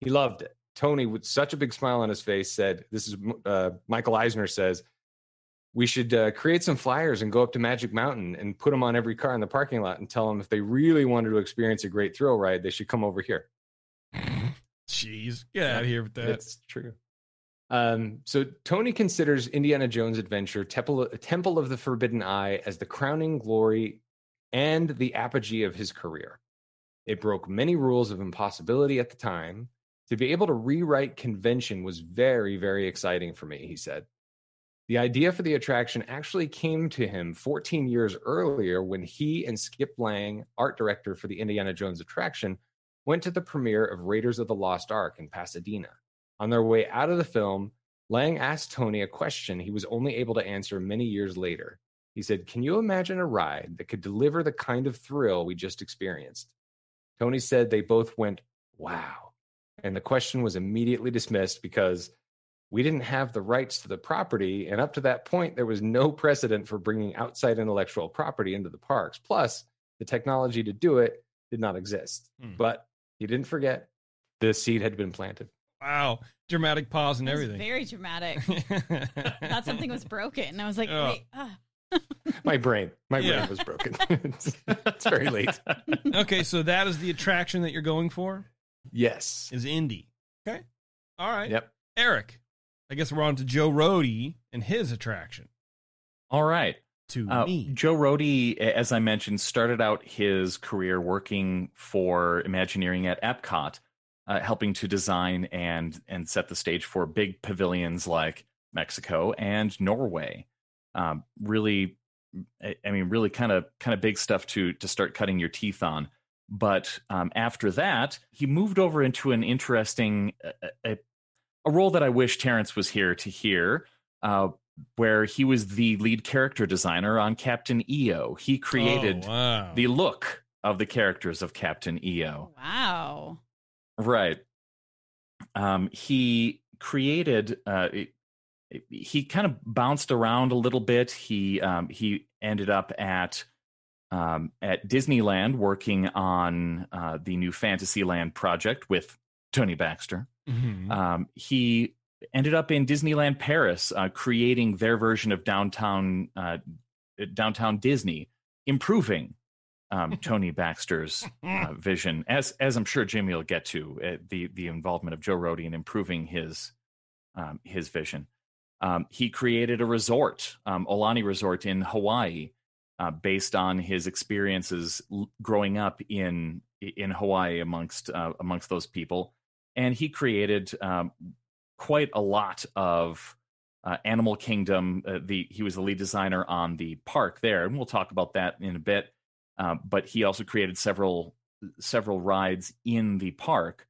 He loved it. Tony, with such a big smile on his face, said, "This is uh, Michael Eisner says." we should uh, create some flyers and go up to Magic Mountain and put them on every car in the parking lot and tell them if they really wanted to experience a great thrill ride, they should come over here. Jeez, get out of here with that. That's true. Um, so Tony considers Indiana Jones' adventure, Temple, Temple of the Forbidden Eye, as the crowning glory and the apogee of his career. It broke many rules of impossibility at the time. To be able to rewrite convention was very, very exciting for me, he said. The idea for the attraction actually came to him 14 years earlier when he and Skip Lange, art director for the Indiana Jones attraction, went to the premiere of Raiders of the Lost Ark in Pasadena. On their way out of the film, Lange asked Tony a question he was only able to answer many years later. He said, Can you imagine a ride that could deliver the kind of thrill we just experienced? Tony said they both went, Wow. And the question was immediately dismissed because we didn't have the rights to the property. And up to that point, there was no precedent for bringing outside intellectual property into the parks. Plus, the technology to do it did not exist. Hmm. But he didn't forget the seed had been planted. Wow, dramatic pause and everything. Very dramatic. Thought something was broken. And I was like, Oh. wait, ah. My brain, my Yeah. brain was broken. it's, it's very late. okay, so that is the attraction that you're going for. Yes, is Indy. Okay, all right. Yep. Eric, I guess we're on to Joe Rohde and his attraction. All right. To Uh, me, Joe Rohde, as I mentioned, started out his career working for Imagineering at Epcot, uh, helping to design and and set the stage for big pavilions like Mexico and Norway. Um, really, I I mean, really kind of kind of big stuff to to start cutting your teeth on. But um, after that, he moved over into an interesting a, a, a role that I wish Terrence was here to hear. Uh, where he was the lead character designer on Captain EO. He created Oh, wow. the look of the characters of Captain EO. Wow. Right. Um, he created. Uh, he kind of bounced around a little bit. He um, he ended up at um, at Disneyland working on uh, the new Fantasyland project with Tony Baxter. Mhm. Um, he ended up in Disneyland Paris, uh, creating their version of downtown uh, downtown Disney, improving um, Tony Baxter's uh, vision, as as I'm sure Jimmy will get to uh, the the involvement of Joe Rohde in improving his um, his vision. Um, he created a resort, um, Aulani Resort in Hawaii, uh, based on his experiences l- growing up in in Hawaii amongst uh, amongst those people, and he created um, quite a lot of uh, Animal Kingdom. Uh, the he was the lead designer on the park there, and we'll talk about that in a bit. Uh, but he also created several several rides in the park,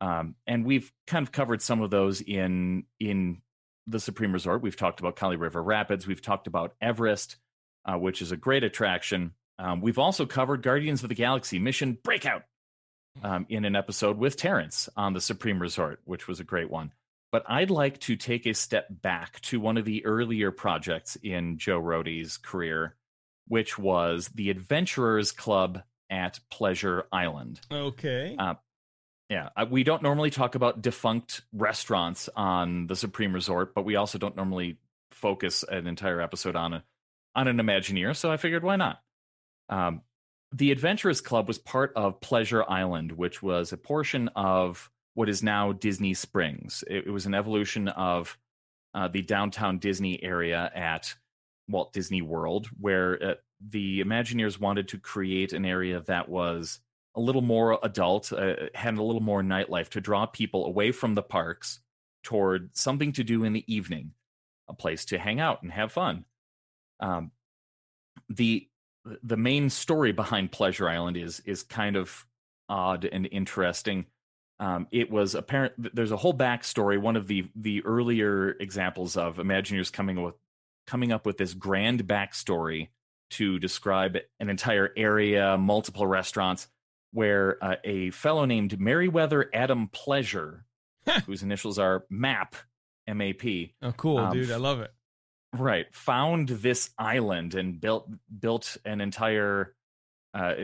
um, and we've kind of covered some of those in in the Supreme Resort. We've talked about Kali River Rapids. We've talked about Everest, uh, which is a great attraction. Um, we've also covered Guardians of the Galaxy Mission Breakout um, in an episode with Terrence on the Supreme Resort, which was a great one. But I'd like to take a step back to one of the earlier projects in Joe Rohde's career, which was the Adventurers Club at Pleasure Island. Okay. Uh, yeah, uh, we don't normally talk about defunct restaurants on the Supreme Resort, but we also don't normally focus an entire episode on a on an Imagineer. So I figured, why not? Um, the Adventurers Club was part of Pleasure Island, which was a portion of what is now Disney Springs. It, it was an evolution of uh, the downtown Disney area at Walt Disney World, where uh, the Imagineers wanted to create an area that was a little more adult, uh, had a little more nightlife to draw people away from the parks toward something to do in the evening, a place to hang out and have fun. Um, the the main story behind Pleasure Island is is kind of odd and interesting. Um, it was apparent. There's a whole backstory. One of the the earlier examples of Imagineers coming with coming up with this grand backstory to describe an entire area, multiple restaurants, where uh, a fellow named Meriwether Adam Pleasure, whose initials are MAP, M A P. Oh, cool, um, dude. I love it. Right, found this island and built built an entire uh,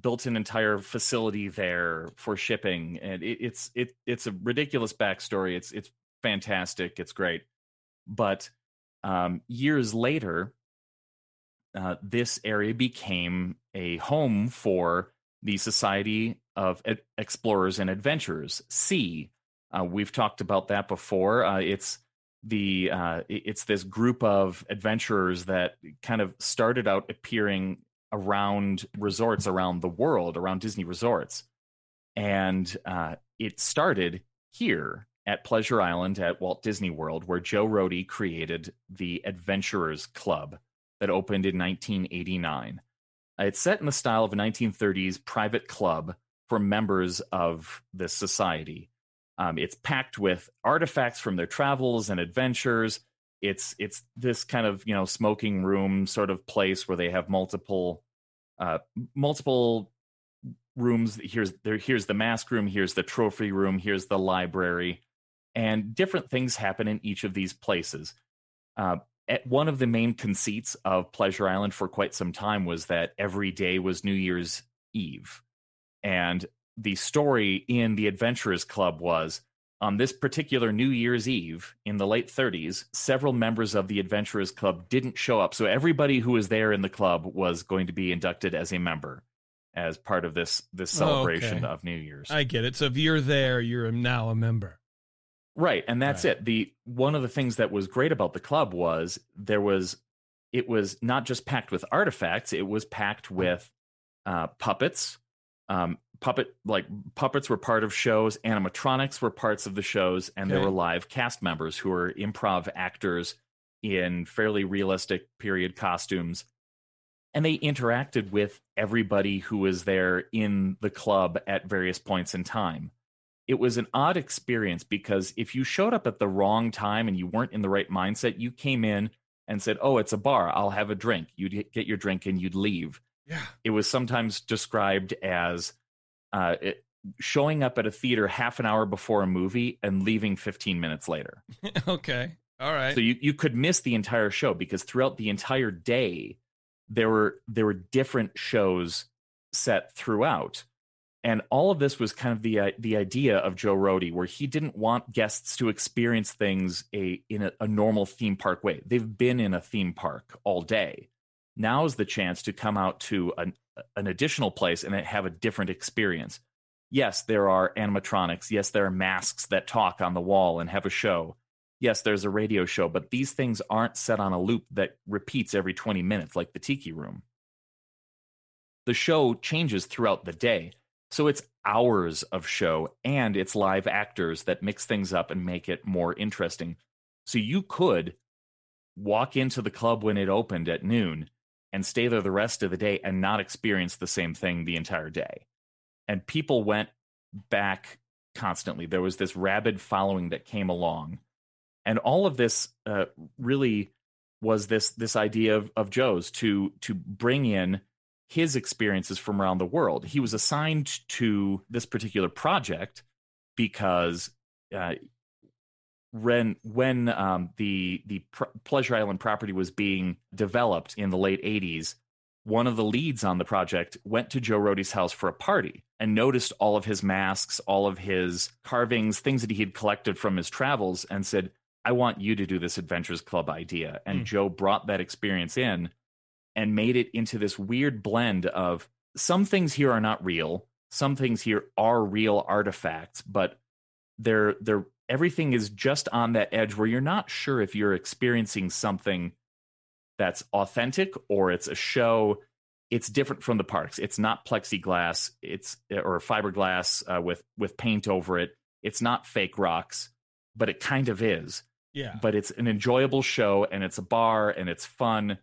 built an entire facility there for shipping, and it, it's it it's a ridiculous backstory. It's it's fantastic. It's great, but um, years later, uh, this area became a home for the Society of Ad- Explorers and Adventurers, SEA. Uh, we've talked about that before. Uh, it's the uh, it's this group of adventurers that kind of started out appearing around resorts around the world, around Disney resorts, and uh, it started here at Pleasure Island at Walt Disney World, where Joe Rohde created the Adventurers Club that opened in 1989. Uh, It's set in the style of a 1930s private club for members of this society. Um, it's packed with artifacts from their travels and adventures. It's it's this kind of you know smoking room sort of place where they have multiple uh, multiple rooms. Here's there here's the mask room. Here's the trophy room. Here's the library, and different things happen in each of these places. Uh, at one of the main conceits of Pleasure Island for quite some time was that every day was New Year's Eve. And the story in the Adventurers Club was on this particular New Year's Eve in the late 30s, several members of the Adventurers Club didn't show up. So everybody who was there in the club was going to be inducted as a member as part of this this celebration Okay. of New Year's. I get it. So if you're there, you're now a member. Right, and that's it. The one of the things that was great about the club was there was it was not just packed with artifacts; it was packed with uh, puppets. Um, puppet like puppets were part of shows. Animatronics were parts of the shows, and there were live cast members who were improv actors in fairly realistic period costumes. And they interacted with everybody who was there in the club at various points in time it was an odd experience because if you showed up at the wrong time and you weren't in the right mindset, you came in and said, "Oh, it's a bar. I'll have a drink." You'd get your drink and you'd leave. Yeah. It was sometimes described as uh, it, showing up at a theater half an hour before a movie and leaving 15 minutes later. okay. All right. So you, you could miss the entire show because throughout the entire day there were there were different shows set throughout. And all of this was kind of the uh, the idea of Joe Rohde, where he didn't want guests to experience things a in a, a normal theme park way. They've been in a theme park all day. Now is the chance to come out to an an additional place and have a different experience. Yes, there are animatronics. Yes, there are masks that talk on the wall and have a show. Yes, there's a radio show, but these things aren't set on a loop that repeats every 20 minutes like the Tiki Room. The show changes throughout the day. So it's hours of show and it's live actors that mix things up and make it more interesting. So you could walk into the club when it opened at noon and stay there the rest of the day and not experience the same thing the entire day. And people went back constantly. There was this rabid following that came along. And all of this uh, really was this this idea of, of Joe's to to bring in his experiences from around the world. He was assigned to this particular project because uh, when when um, the the Pr- Pleasure Island property was being developed in the late '80s, one of the leads on the project went to Joe Rohde's house for a party and noticed all of his masks, all of his carvings, things that he had collected from his travels, and said, "I want you to do this Adventures Club idea." And Hmm. Joe brought that experience in and made it into this weird blend of some things here are not real, some things here are real artifacts, but they're they're everything is just on that edge where you're not sure if you're experiencing something that's authentic or it's a show. It's different from the parks. It's not plexiglass. It's or fiberglass uh, with with paint over it. It's not fake rocks but it kind of is. Yeah. but it's an enjoyable show and it's a bar and it's fun.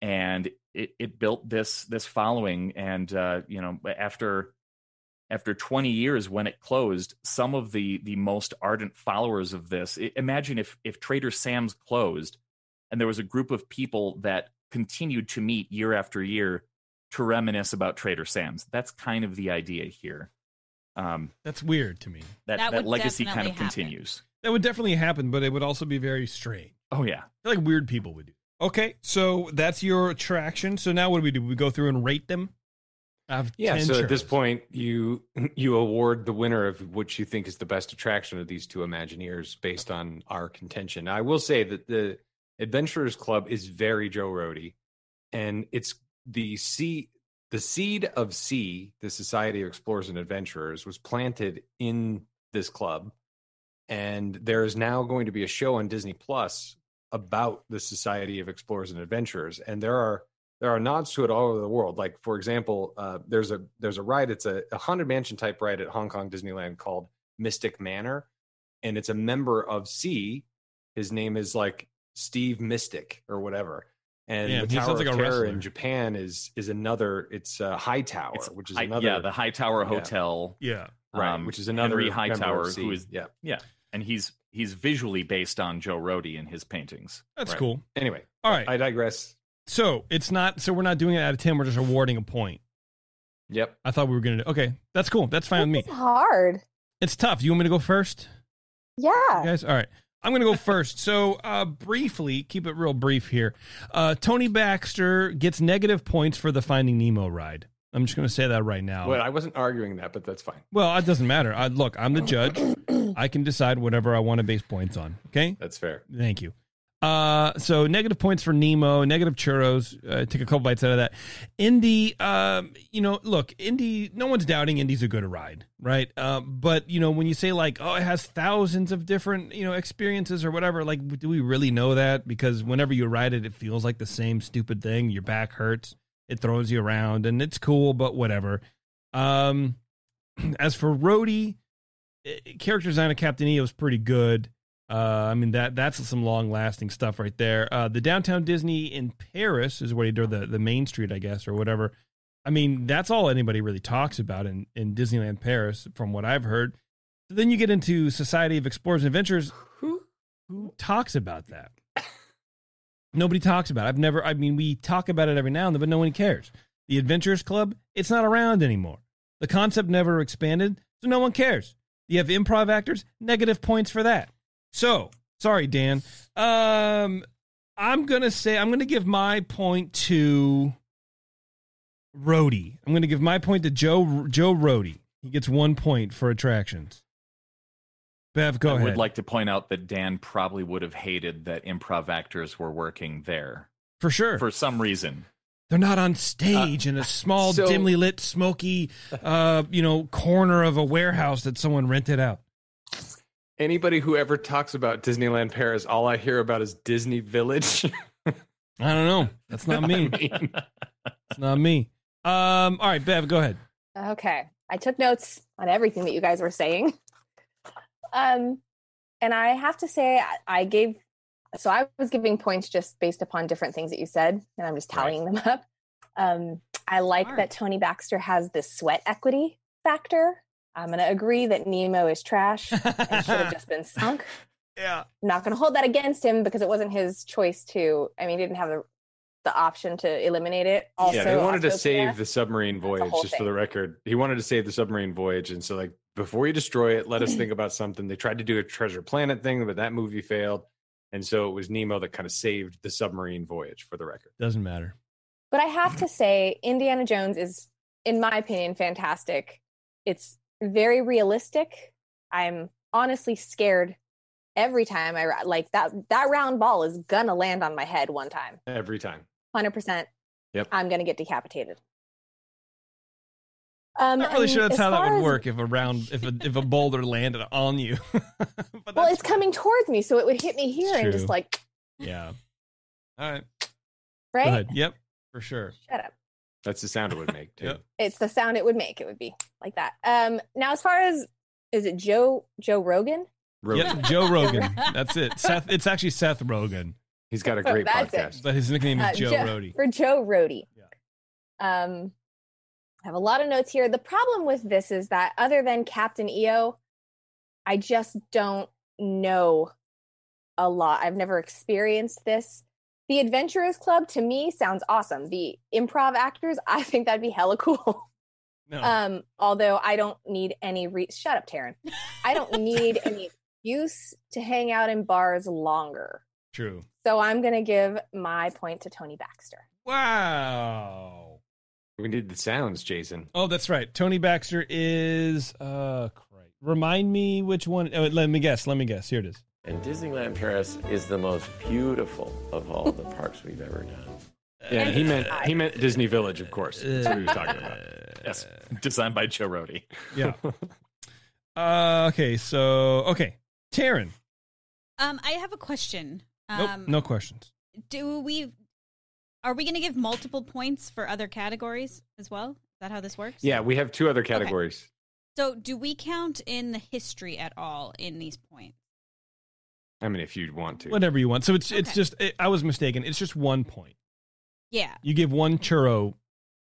And it, it built this this following and uh you know after after 20 years when it closed some of the the most ardent followers of this imagine if if trader sam's closed and there was a group of people that continued to meet year after year to reminisce about trader sam's that's kind of the idea here um That's weird to me. that That that, legacy kind of happen. continues That would definitely happen, but it would also be very strange. oh yeah I feel like weird people would do. Okay, so that's your attraction. So now what do we do? We go through and rate them. Have Yeah. 10 So at this point, you you award the winner of which you think is the best attraction of these two Imagineers based on our contention. I will say that the Adventurers Club is very Joe Rohde, and it's the sea. The seed of C, the Society of Explorers and Adventurers, was planted in this club, and there is now going to be a show on Disney Plus about the Society of Explorers and Adventurers, and there are there are nods to it all over the world. Like for example, uh, there's a there's a ride. It's a, a haunted mansion type ride at Hong Kong Disneyland called Mystic Manor, and it's a member of C. His name is like Steve Mystic or whatever. And Yeah, the Tower sounds of Terror wrestler. in Japan is is another. It's uh, High Tower, It's which is High- another. yeah, the High Tower Hotel. Yeah. Right, um, which is another Henry member of Hightower, C. who is yeah. yeah, and he's he's visually based on Joe Rohde in his paintings. That's Right. cool. Anyway, All right. I digress. So it's not. So we're not doing it out of ten. We're just awarding a point. Yep. I thought we were gonna do. Okay, that's cool. That's fine with me. It's hard. It's tough. You want me to go first, Yeah. you guys? All right. I'm going to go first. So, uh, briefly, keep it real brief here. Uh, Tony Baxter gets negative points for the Finding Nemo ride. I'm just going to say that right now. Well, I wasn't arguing that, but that's fine. Well, it doesn't matter. I, look, I'm the judge. I can decide whatever I want to base points on. Okay. That's fair. Thank you. Uh, so negative points for Nemo, negative churros. Uh, take a couple bites out of that. Indy, um, you know, look, Indy. No one's doubting Indy's a good ride, right? Um, but you know, when you say like, oh, it has thousands of different, you know, experiences or whatever, like, do we really know that? Because whenever you ride it, it feels like the same stupid thing. Your back hurts. It throws you around, and it's cool, but whatever. Um, as for Rohde, eh, character design of Captain EO is pretty good. Uh, I mean that that's some long lasting stuff right there. Uh, the downtown Disney in Paris is what he did, the the Main Street, I guess, or whatever. I mean that's all anybody really talks about in in Disneyland Paris, from what I've heard. then you get into Society of Explorers and Adventures. Who who talks about that? Nobody talks about. It. I've never. I mean, we talk about it every now and then, but no one cares. The Adventurers Club, it's not around anymore. The concept never expanded, so no one cares. You have improv actors, negative points for that. So, sorry, Dan. Um, I'm gonna say I'm gonna give my point to Rohde. I'm gonna give my point to Joe Joe Rohde. He gets one point for attractions. Bev, go I ahead. would like to point out that Dan probably would have hated that improv actors were working there for sure. for some reason. They're not on stage in a small, so- dimly lit, smoky, uh, you know, corner of a warehouse that someone rented out. Anybody who ever talks about Disneyland Paris, all I hear about is Disney Village. I don't know. That's not me. I mean, It's not me. Um, all right, Bev, go ahead. Okay. I took notes on everything that you guys were saying. Um, and I have to say, I, I gave, so I was giving points just based upon different things that you said, and I'm just tallying them up. Um, I like Smart. that Tony Baxter has this sweat equity factor. I'm going to agree that Nemo is trash and should have just been sunk. Yeah. I'm not going to hold that against him because it wasn't his choice to, I mean, he didn't have the, the option to eliminate it. Also, yeah, they wanted to save the submarine voyage, whole just for the record. He wanted to save the submarine voyage. And so, like, before you destroy it, let us think about something. They tried to do a treasure planet thing, but that movie failed. And so it was Nemo that kind of saved the submarine voyage, for the record. Doesn't matter. But I have to say, Indiana Jones is, in my opinion, fantastic. It's very realistic. I'm honestly scared every time I like that. That round ball is gonna land on my head one time. Every time. Hundred percent. Yep. I'm gonna get decapitated. Um, I'm Not really sure that's how that would as- work if a round if a if a boulder landed on you. Well, it's coming towards me, so it would hit me here and just like yeah. All right. right. Yep. For sure. Shut up. That's the sound it would make, too. Yep. It's the sound it would make. It would be like that. Um, now as far as is it Joe Joe Rogan? Rogan. Yep. Joe Rogan. That's it. Seth. It's actually Seth Rogen, He's got a great That's it. podcast. but his nickname is Uh, Joe Rohde. For Joe Rohde. Um, I have a lot of notes here. The problem with this is that other than Captain EO, I just don't know a lot. I've never experienced this. The Adventurers Club to me sounds awesome. The improv actors, I think that'd be hella cool. No. Um, although I don't need any re- shut up, Taryn. I don't need any excuse to hang out in bars longer. True. So I'm gonna give my point to Tony Baxter. Wow. We need the sounds, Jason. Oh, that's right. Tony Baxter is uh crap. Remind me which one. Oh, let me guess. Let me guess. Here it is. And Disneyland Paris is the most beautiful of all the parks we've ever done. Yeah, he meant he meant Disney Village, of course. That's what he was talking about. Yes, designed by Joe Rohde. Yeah. uh, okay, so okay, Taryn. Um, I have a question. Nope, Um, no questions. Do we? Are we going to give multiple points for other categories as well? Is that how this works? Yeah, we have two other categories. So, do we count in the history at all in these points? I mean, if you'd want to. Whatever you want. So it's it's just it, I was mistaken. It's just one point. Yeah, You give one churro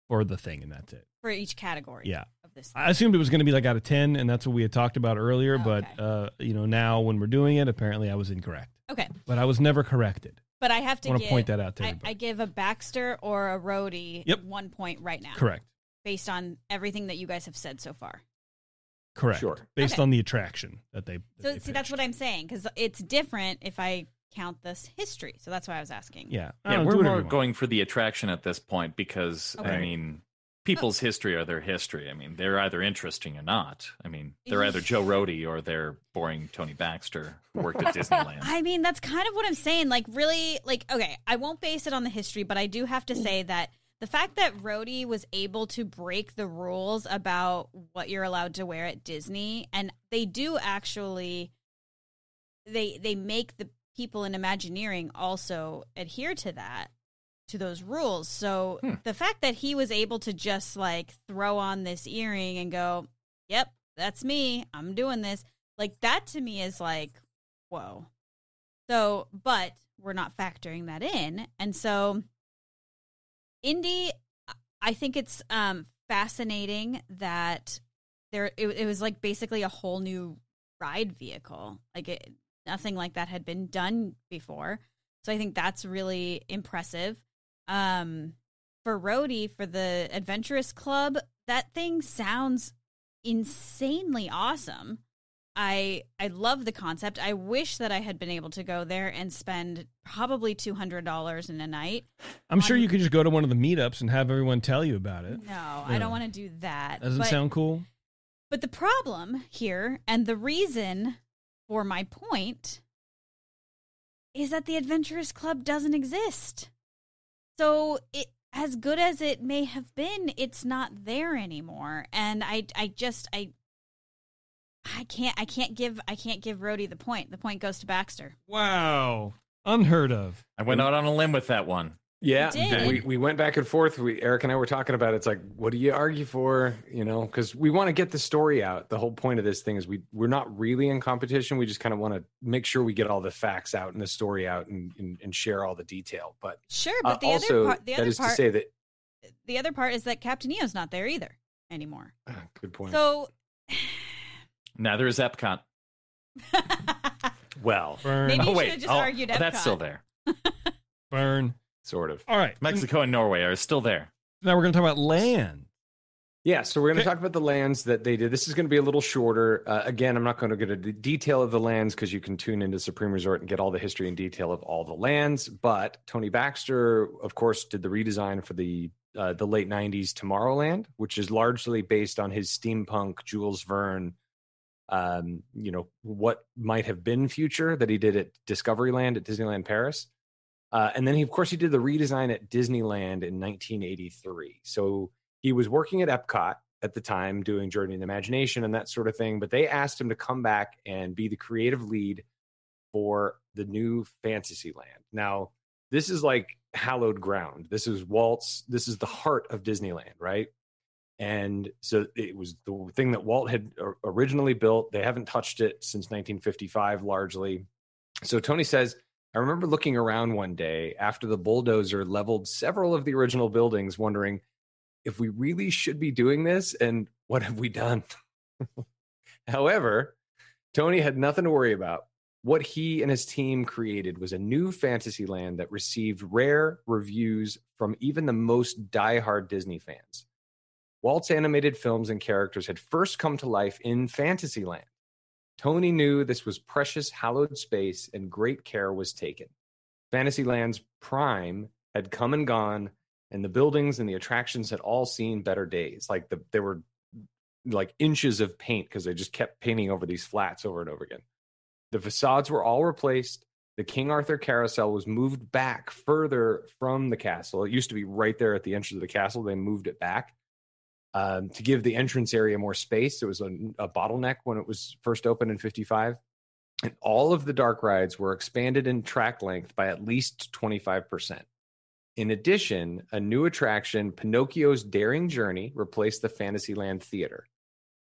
for the thing, and that's it. for each category. Yeah. Of this. I assumed it was going to be like out of ten, and that's what we had talked about earlier. Okay. But uh, you know, now when we're doing it, apparently I was incorrect. Okay, But I was never corrected. but I have to I wanna point that out to I. I give a Baxter or a Rohde Yep. one point right now. Correct. Based on everything that you guys have said so far. Correct. Sure. Based Okay. on the attraction that they. that So they see, that's what I'm saying because it's different if I count this history. So that's why I was asking. Yeah. Yeah, know, we're more going for the attraction at this point because I mean, people's history are their history. I mean, they're either interesting or not. I mean, they're either Joe Rohde or they're boring Tony Baxter who worked at Disneyland. I mean, that's kind of what I'm saying. Like, really, like, okay, I won't base it on the history, but I do have to say that the fact that Rohde was able to break the rules about what you're allowed to wear at Disney, and they do actually, they they make the people in Imagineering also adhere to that, to those rules. So hmm. the fact that he was able to just like throw on this earring and go, "Yep, that's me. I'm doing this." Like that to me is like, whoa. So, but we're not factoring that in. And so Indy I think it's um fascinating that there it, it was like basically a whole new ride vehicle. Like it, nothing like that had been done before. So I think that's really impressive. Um for Rohde for the Adventurous Club, that thing sounds insanely awesome. I I love the concept. I wish that I had been able to go there and spend probably two hundred dollars in a night. I'm sure you could just go to one of the meetups and have everyone tell you about it. No, I don't want to do that. Doesn't But- sound cool. But the problem here, and the reason for my point, is that the Adventurous Club doesn't exist. So it as good as it may have been, it's not there anymore. And I I just I I can't I can't give I can't give Rohde the point. The point goes to Baxter. Wow. Unheard of. I went out on a limb with that one. Yeah, You we we went back and forth. We Eric and I were talking about it. it's like, what do you argue for? You know, because we want to get the story out. The whole point of this thing is we we're not really in competition. We just kind of want to make sure we get all the facts out and the story out and and, and share all the detail. But Sure, uh, but the also other part the other is part to say that the other part is that Captain EO's not there either anymore. ah, good point. So Neither is Epcot. well, Burn. Maybe oh wait, should've just oh, argued oh, that's still there. Burn. sort of. All right. Mexico and Norway are still there. Now we're going to talk about land. Yeah, so we're going to talk about the lands that they did. This is going to be a little shorter. Uh, again, I'm not going to get into the detail of the lands because you can tune into Supreme Resort and get all the history and detail of all the lands. But Tony Baxter, of course, did the redesign for the uh, the late '90s Tomorrowland, which is largely based on his steampunk Jules Verne. Um, you know what might have been future that he did at Discoveryland at Disneyland Paris. Uh, and then he, of course, he did the redesign at Disneyland in 1983. So he was working at Epcot at the time doing Journey in Imagination and that sort of thing. But they asked him to come back and be the creative lead for the new Fantasyland. Now, this is like hallowed ground. This is Walt's, this is the heart of Disneyland, right? And so it was the thing that Walt had originally built. They haven't touched it since 1955, largely. So Tony says, I remember looking around one day after the bulldozer leveled several of the original buildings, wondering if we really should be doing this and what have we done? However, Tony had nothing to worry about. What he and his team created was a new fantasy land that received rare reviews from even the most diehard Disney fans. Walt's animated films and characters had first come to life in Fantasyland. Tony knew this was precious, hallowed space, and great care was taken. Fantasyland's prime had come and gone, and the buildings and the attractions had all seen better days. Like the there were like inches of paint because they just kept painting over these flats over and over again. The facades were all replaced. The King Arthur carousel was moved back further from the castle. It used to be right there at the entrance of the castle. They moved it back um, to give the entrance area more space. It was a, a bottleneck when it was first opened in 55. And all of the dark rides were expanded in track length by at least 25%. In addition, a new attraction, Pinocchio's Daring Journey, replaced the Fantasyland Theater.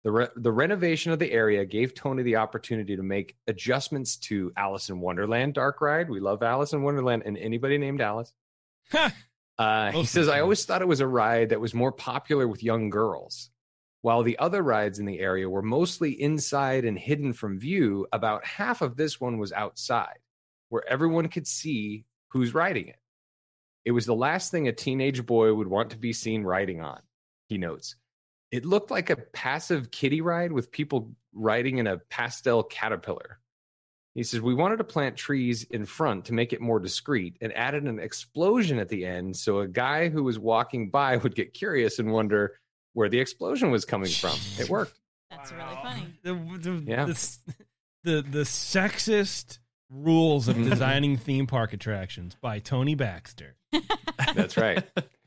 The, re- the renovation of the area gave Tony the opportunity to make adjustments to Alice in Wonderland Dark Ride. We love Alice in Wonderland and anybody named Alice. Uh, he says, I always thought it was a ride that was more popular with young girls. While the other rides in the area were mostly inside and hidden from view, about half of this one was outside, where everyone could see who's riding it. It was the last thing a teenage boy would want to be seen riding on, he notes. It looked like a passive kiddie ride with people riding in a pastel caterpillar. He says, We wanted to plant trees in front to make it more discreet and added an explosion at the end so a guy who was walking by would get curious and wonder where the explosion was coming from. It worked. That's really funny. The, the, Yeah. the, the, the sexist rules of mm-hmm. designing theme park attractions by Tony Baxter. That's right.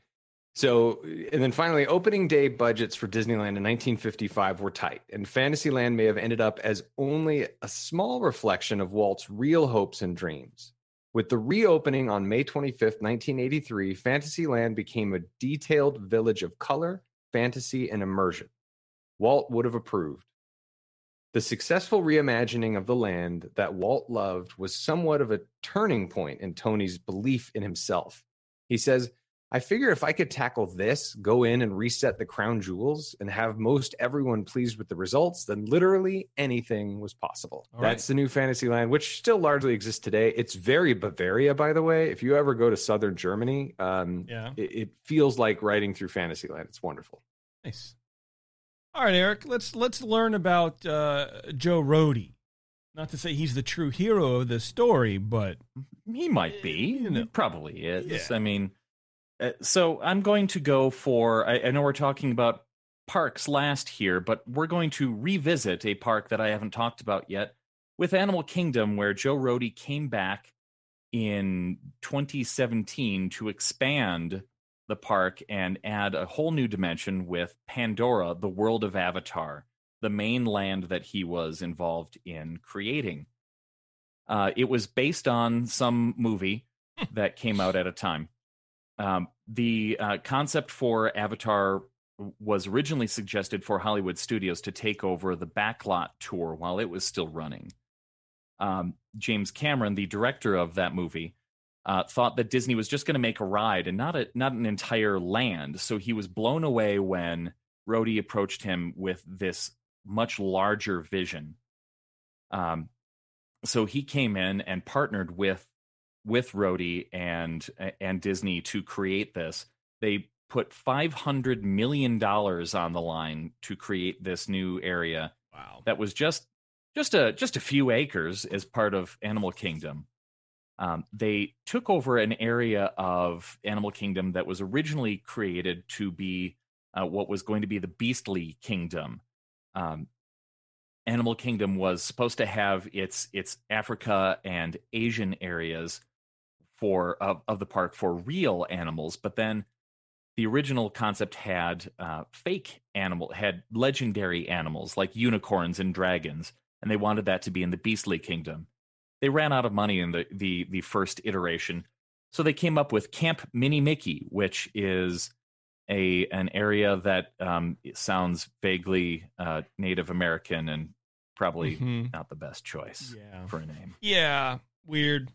So, and then finally, opening day budgets for Disneyland in 1955 were tight, and Fantasyland may have ended up as only a small reflection of Walt's real hopes and dreams. With the reopening on May 25th, 1983, Fantasyland became a detailed village of color, fantasy, and immersion. Walt would have approved. The successful reimagining of the land that Walt loved was somewhat of a turning point in Tony's belief in himself. He says, I figure if I could tackle this, go in and reset the crown jewels, and have most everyone pleased with the results, then literally anything was possible. All right. That's the new Fantasyland, which still largely exists today. It's very Bavaria, by the way. If you ever go to southern Germany, um, Yeah. it, it feels like riding through Fantasyland. It's wonderful. Nice. All right, Eric. Let's let's learn about uh, Joe Rohde. Not to say he's the true hero of the story, but He might be. You know. He probably is. Yeah. I mean, uh, so I'm going to go for. I, I know we're talking about parks last here, but we're going to revisit a park that I haven't talked about yet with Animal Kingdom, where Joe Rohde came back in 2017 to expand the park and add a whole new dimension with Pandora, the world of Avatar, the main land that he was involved in creating. Uh, it was based on some movie that came out at a time. Um, the uh, concept for Avatar was originally suggested for Hollywood studios to take over the backlot tour while it was still running. Um, James Cameron, the director of that movie, uh, thought that Disney was just going to make a ride and not a not an entire land. So he was blown away when Rohde approached him with this much larger vision. Um, so he came in and partnered with with Rohde and and Disney to create this. They put five hundred million dollars on the line to create this new area. Wow. That was just just a just a few acres as part of Animal Kingdom. Um, they took over an area of Animal Kingdom that was originally created to be uh, what was going to be the Beastly Kingdom. Um, Animal Kingdom was supposed to have its its Africa and Asian areas for of, of the park for real animals, but then the original concept had uh, fake animal had legendary animals like unicorns and dragons, and they wanted that to be in the Beastly Kingdom. They ran out of money in the the the first iteration, so they came up with Camp Minnie-Mickey, which is a an area that um, sounds vaguely uh, Native American and probably Mhm. not the best choice Yeah. for a name. Yeah. Weird.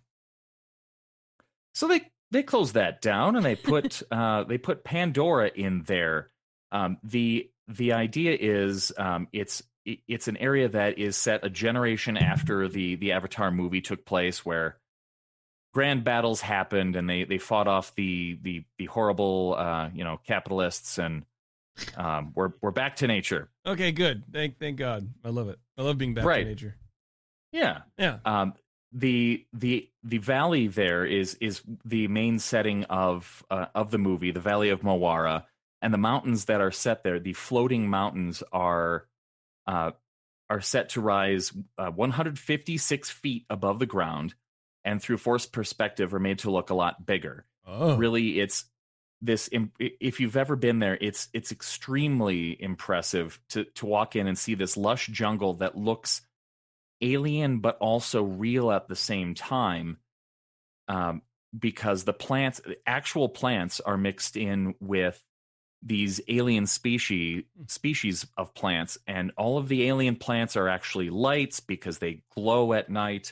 So they they closed that down and they put uh, they put Pandora in there. Um, the the idea is um, it's it's an area that is set a generation after the the Avatar movie took place, where grand battles happened and they they fought off the the the horrible uh, you know capitalists and um, we're we're back to nature. Okay, good. Thank thank God. I love it. I love being back Right. to nature. Yeah. Yeah. Um, the the the valley there is is the main setting of uh, of the movie, the Valley of Mo'ara, and the mountains that are set there. The floating mountains are uh, are set to rise uh, 156 feet above the ground, and through forced perspective, are made to look a lot bigger. Oh. Really, it's this. If you've ever been there, it's it's extremely impressive to to walk in and see this lush jungle that looks alien but also real at the same time. Um, because the plants, the actual plants, are mixed in with these alien species species of plants and all of the alien plants are actually lights because they glow at night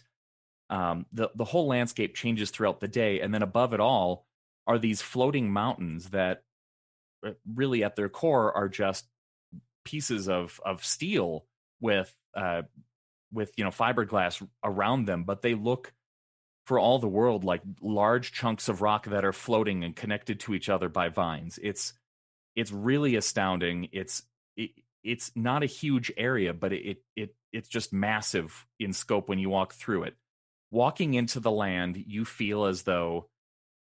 um, the the whole landscape changes throughout the day and then above it all are these floating mountains that uh, really at their core are just pieces of of steel with uh with you know fiberglass around them but they look for all the world like large chunks of rock that are floating and connected to each other by vines. It's it's really astounding. It's it, it's not a huge area but it it it's just massive in scope when you walk through it. Walking into the land you feel as though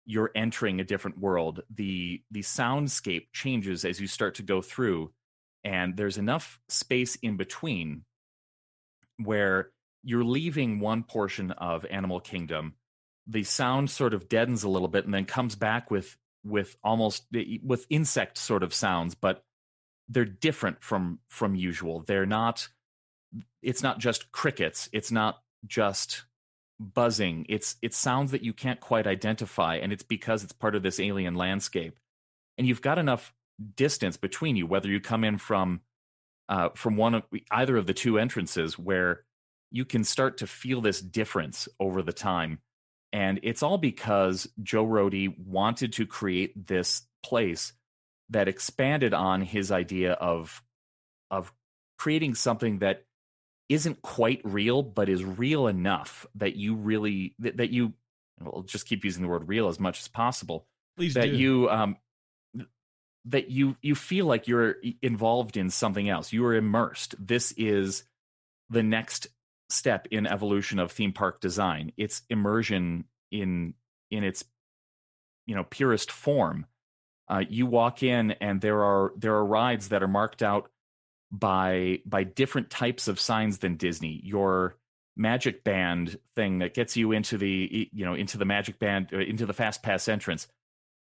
you're entering a different world. The the soundscape changes as you start to go through and there's enough space in between where you're leaving one portion of animal kingdom the sound sort of deadens a little bit and then comes back with with almost eh, with insect sort of sounds but they're different from from usual. They're not it's not just crickets. It's not just buzzing. It's it's sounds that you can't quite identify and it's because it's part of this alien landscape. And you've got enough distance between you whether you come in from uh, from one of either of the two entrances where you can start to feel this difference over the time and it's all because joe Rohde wanted to create this place that expanded on his idea of of creating something that isn't quite real but is real enough that you really that, that you well just keep using the word real as much as possible Please that do. you um that you you feel like you're involved in something else. You are immersed. This is the next step in evolution of theme park design. It's immersion in in its you know purest form. Uh, you walk in and there are there are rides that are marked out by by different types of signs than disney. Your magic band thing that gets you into the you know into the magic band uh, into the fast pass entrance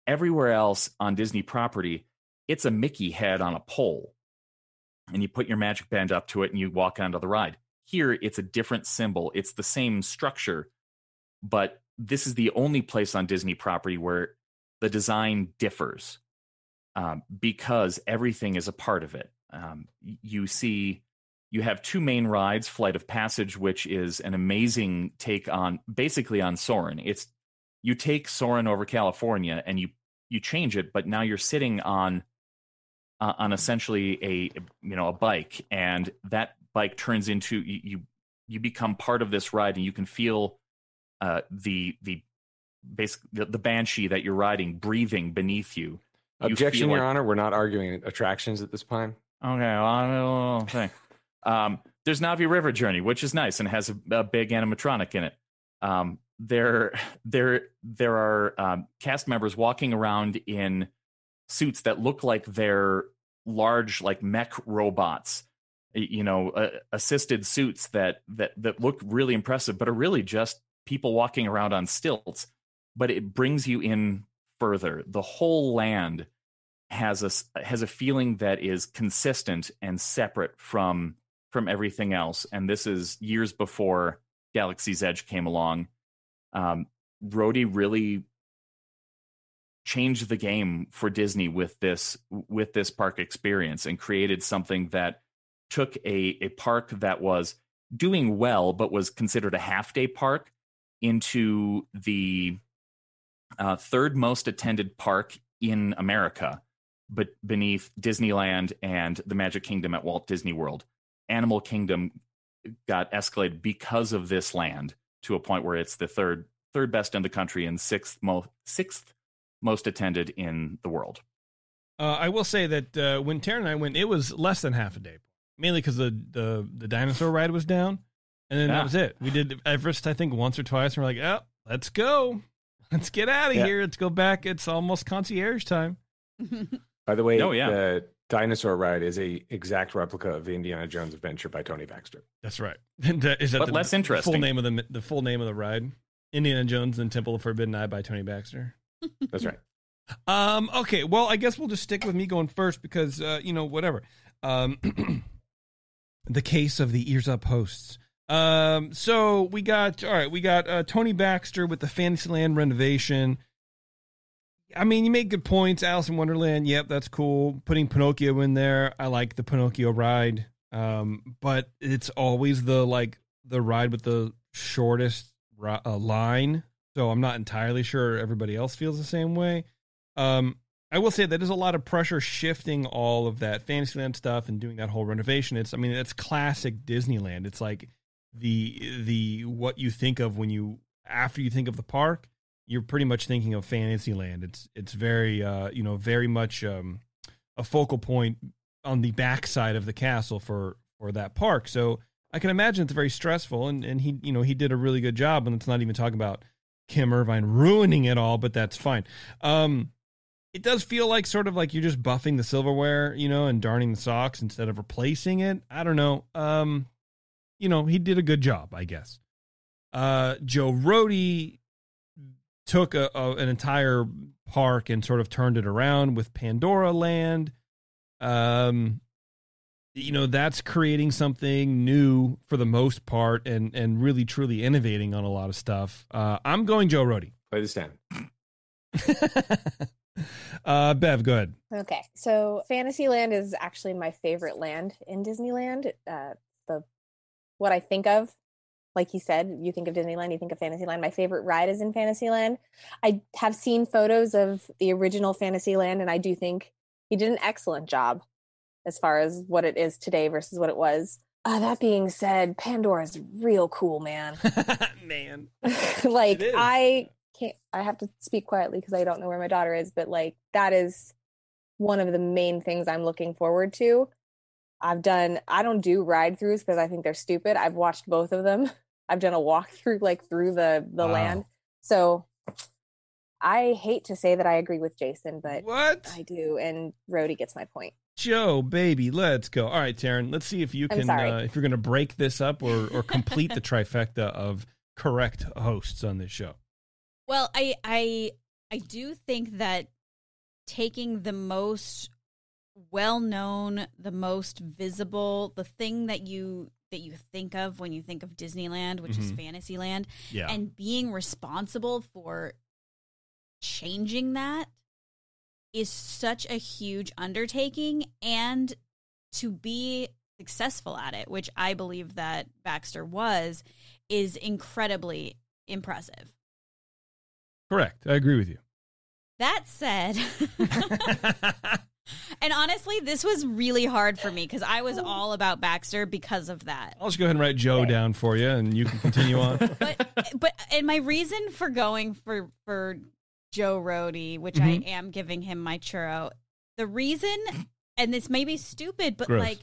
everywhere else on disney property it's a mickey head on a pole. And you put your magic band up to it and you walk onto the ride. Here it's a different symbol. It's the same structure but this is the only place on disney property where the design differs um, because everything is a part of it. Um, you see you have two main rides flight of passage which is an amazing take on basically on Soarin'. It's you take Soarin' over california and you you change it but now you're sitting on uh, on essentially a you know a bike and that bike turns into you you, you become part of this ride and you can feel uh, the the basic the, the banshee that you're riding breathing beneath you You Objection, feel Your like- Honor. We're not arguing attractions at this time. Okay, well, I don't think. Um, there's Na'vi River Journey, which is nice and has a, a big animatronic in it. Um, there, there, there are um, cast members walking around in suits that look like they're large, like mech robots. You know, uh, assisted suits that that that look really impressive, but are really just people walking around on stilts. But it brings you in further. The whole land has a has a feeling that is consistent and separate from from everything else and this is years before galaxy's edge came along um Rohde really changed the game for disney with this with this park experience and created something that took a a park that was doing well but was considered a half day park into the uh, third most attended park in America, but beneath Disneyland and the Magic Kingdom at Walt Disney World. Animal Kingdom got escalated because of this land to a point where it's the third third best in the country and sixth most sixth most attended in the world. Uh, I will say that uh, when Taryn and I went, it was less than half a day, mainly because the, the the dinosaur ride was down, and then Yeah. that was it. We did Everest, I think, once or twice, and we're like, "Oh, let's go, let's get out of Yeah. here, let's go back. It's almost concierge time." By the way, Oh, yeah. the dinosaur ride is a exact replica of the Indiana Jones Adventure by Tony Baxter. That's right. And, uh, is that But the less interesting. Full name of the the full name of the ride? Indiana Jones and Temple of Forbidden Eye by Tony Baxter. That's right. Um. Okay. Well, I guess we'll just stick with me going first because uh, you know whatever. Um, the case of the ears up hosts. Um. So we got all right. We got uh, Tony Baxter with the Fantasyland renovation. I mean, you make good points. Alice in Wonderland. Yep, that's cool. Putting Pinocchio in there. I like the Pinocchio ride. Um, but it's always the like the ride with the shortest ri- uh, line. So I'm not entirely sure everybody else feels the same way. Um, I will say that there's a lot of pressure shifting all of that Fantasyland stuff and doing that whole renovation. It's, I mean, it's classic Disneyland. It's like the the what you think of when you after you think of the park, you're pretty much thinking of Fantasyland. It's it's very uh, you know very much um, a focal point on the backside of the castle for for that park. So I can imagine it's very stressful. And and he you know he did a really good job. And let's not even talk about Kim Irvine ruining it all, but that's fine. Um, it does feel like sort of like you're just buffing the silverware, you know, and darning the socks instead of replacing it. I don't know. Um, you know, he did a good job, I guess. Uh, Joe Rohde took a, a, an entire park and sort of turned it around with Pandora Land. Um, you know, that's creating something new for the most part and and really truly innovating on a lot of stuff. Uh, I'm going Joe Rohde. Play this down. uh, Bev, go ahead. Okay, so Fantasyland is actually my favorite land in Disneyland. Uh, the what I think of, like you said, you think of Disneyland, you think of Fantasyland. My favorite ride is in Fantasyland. I have seen photos of the original Fantasyland, and I do think he did an excellent job as far as what it is today versus what it was. Uh, that being said, Pandora's real cool, man. Man. like I can't I have to speak quietly because I don't know where my daughter is, but like that is one of the main things I'm looking forward to. I've done I don't do ride throughs because I think they're stupid. I've watched both of them. I've done a walkthrough like through the the Wow. land. So I hate to say that I agree with Jason, but What? I do, and Rohde gets my point. Joe, baby, let's go. All right, Taryn, let's see if you can, uh, if you're going to break this up or, or complete the trifecta of correct hosts on this show. Well, I I I do think that taking the most well known, the most visible, the thing that you that you think of when you think of Disneyland, which is Mhm. Fantasyland, Yeah. and being responsible for changing that is such a huge undertaking and to be successful at it, which I believe that Baxter was, is incredibly impressive. Correct. I agree with you. That said, and honestly, this was really hard for me because I was all about Baxter because of that. I'll just go ahead and write Joe down for you, and you can continue on. But and my reason for going for for Joe Rohde, which Mhm. I am giving him my churro, the reason, and this may be stupid, but Gross. like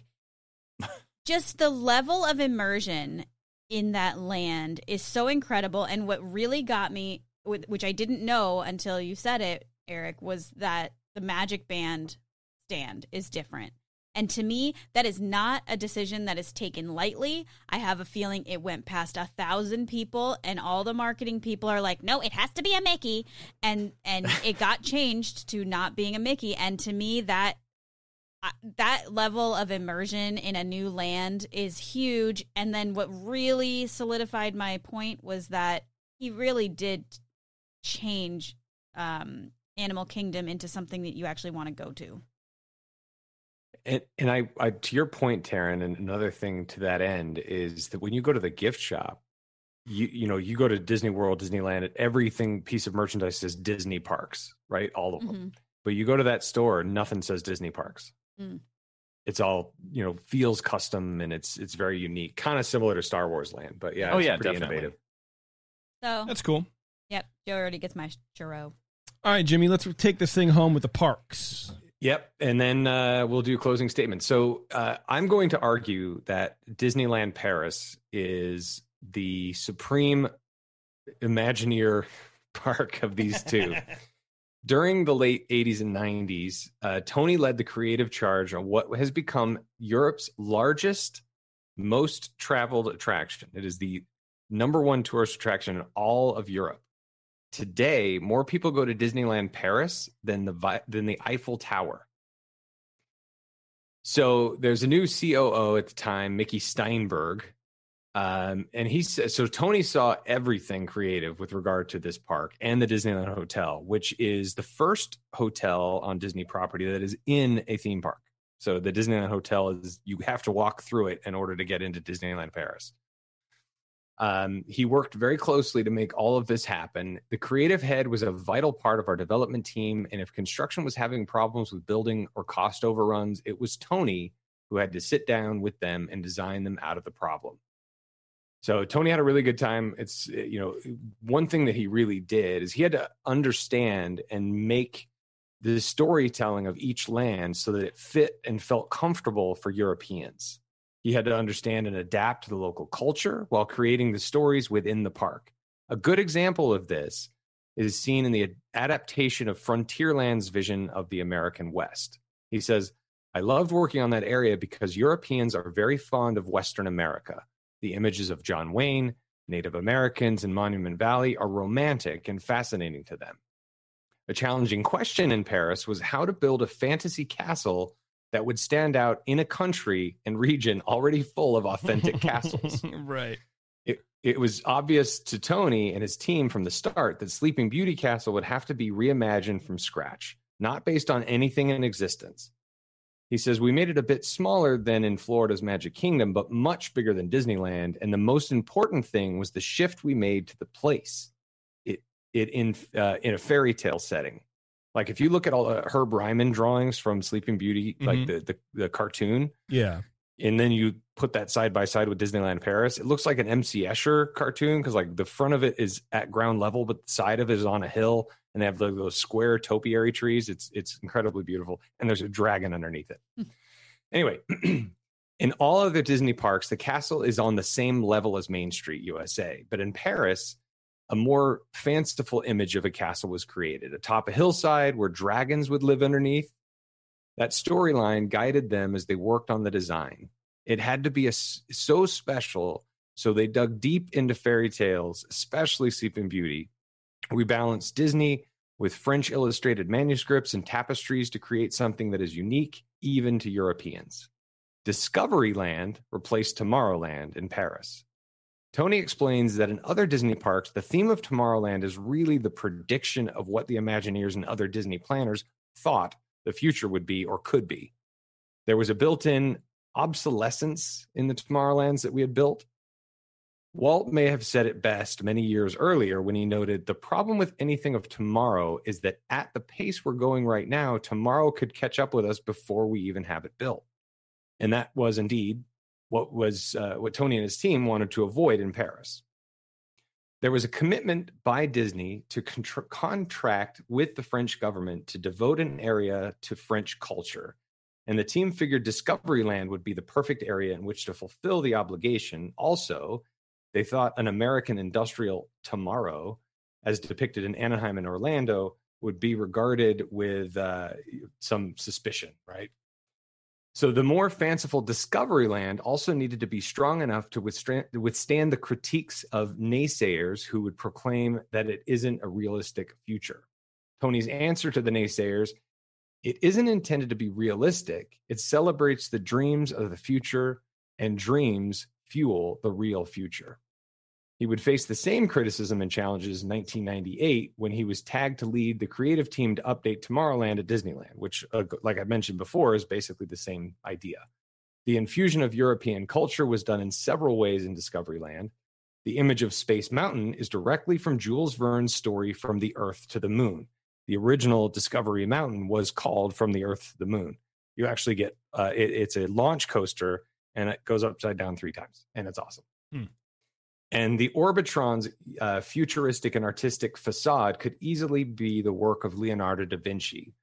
just the level of immersion in that land is so incredible. And what really got me, which I didn't know until you said it, Eric, was that the Magic Band stand is different. And to me, that is not a decision that is taken lightly. I have a feeling it went past a thousand people, and all the marketing people are like, "No, it has to be a Mickey," and and it got changed to not being a Mickey. And to me, that that level of immersion in a new land is huge. And then what really solidified my point was that he really did change um, Animal Kingdom into something that you actually want to go to. And, and I, I, to your point, Taryn, and another thing to that end is that when you go to the gift shop, you you know you go to Disney World, Disneyland, everything piece of merchandise says Disney Parks, right? All of them. Mhm. But you go to that store, nothing says Disney Parks. Mm. It's all you know feels custom and it's it's very unique, kind of similar to Star Wars Land. But yeah, Oh, it's yeah, pretty definitely. innovative. So That's cool. Yep, Joe already gets my churro. All right, Jimmy, let's take this thing home with the parks. Yep. And then uh, we'll do closing statements. So uh, I'm going to argue that Disneyland Paris is the supreme Imagineer park of these two. during the late 80s and 90s, uh, Tony led the creative charge on what has become Europe's largest, most traveled attraction. It is the number one tourist attraction in all of Europe. Today, more people go to Disneyland Paris than the than the Eiffel Tower. So there's a new COO at the time, Mickey Steinberg, um, and he said so. Tony saw everything creative with regard to this park and the Disneyland Hotel, which is the first hotel on Disney property that is in a theme park. So the Disneyland Hotel is you have to walk through it in order to get into Disneyland Paris. Um, he worked very closely to make all of this happen. The creative head was a vital part of our development team. And if construction was having problems with building or cost overruns, it was Tony who had to sit down with them and design them out of the problem. So Tony had a really good time. It's, you know, one thing that he really did is he had to understand and make the storytelling of each land so that it fit and felt comfortable for Europeans. He had to understand and adapt to the local culture while creating the stories within the park. A good example of this is seen in the adaptation of Frontierland's vision of the American West. He says, I loved working on that area because Europeans are very fond of Western America. The images of John Wayne, Native Americans, and Monument Valley are romantic and fascinating to them. A challenging question in Paris was how to build a fantasy castle that would stand out in a country and region already full of authentic castles. right. It, it was obvious to Tony and his team from the start that Sleeping Beauty Castle would have to be reimagined from scratch, not based on anything in existence. He says, We made it a bit smaller than in Florida's Magic Kingdom, but much bigger than Disneyland. And the most important thing was the shift we made to the place. It, it in, uh, in a fairy tale setting. Like if you look at all the Herb Ryman drawings from Sleeping Beauty, mm-hmm. like the, the the cartoon, yeah, and then you put that side by side with Disneyland Paris, it looks like an MC Escher cartoon because like the front of it is at ground level, but the side of it is on a hill, and they have like those square topiary trees. It's it's incredibly beautiful, and there's a dragon underneath it. Hmm. anyway. In all of the Disney parks, the castle is on the same level as Main Street USA. But in Paris, a more fanciful image of a castle was created atop a hillside where dragons would live underneath. That storyline guided them as they worked on the design. It had to be a, so special, so they dug deep into fairy tales, especially Sleeping Beauty. We balanced Disney with French illustrated manuscripts and tapestries to create something that is unique even to Europeans. Discoveryland replaced Tomorrowland in Paris. Tony explains that in other Disney parks, the theme of Tomorrowland is really the prediction of what the Imagineers and other Disney planners thought the future would be or could be. There was a built in obsolescence in the Tomorrowlands that we had built. Walt may have said it best many years earlier when he noted the problem with anything of tomorrow is that at the pace we're going right now, tomorrow could catch up with us before we even have it built. And that was indeed what was uh, what Tony and his team wanted to avoid in Paris. There was a commitment by Disney to contra- contract with the French government to devote an area to French culture. And the team figured Discoveryland would be the perfect area in which to fulfill the obligation. Also, they thought an American industrial tomorrow, as depicted in Anaheim and Orlando, would be regarded with uh, some suspicion, right? So the more fanciful Discoveryland also needed to be strong enough to withstand, withstand the critiques of naysayers who would proclaim that it isn't a realistic future. Tony's answer to the naysayers it isn't intended to be realistic. It celebrates the dreams of the future, and dreams fuel the real future. He would face the same criticism and challenges in 1998 when he was tagged to lead the creative team to update Tomorrowland at Disneyland, which, uh, like I mentioned before, is basically the same idea. The infusion of European culture was done in several ways in Discoveryland. The image of Space Mountain is directly from Jules Verne's story From the Earth to the Moon. The original Discovery Mountain was called From the Earth to the Moon. You actually get uh, it, it's a launch coaster and it goes upside down three times, and it's awesome. Hmm. And the Orbitron's uh, futuristic and artistic facade could easily be the work of Leonardo da Vinci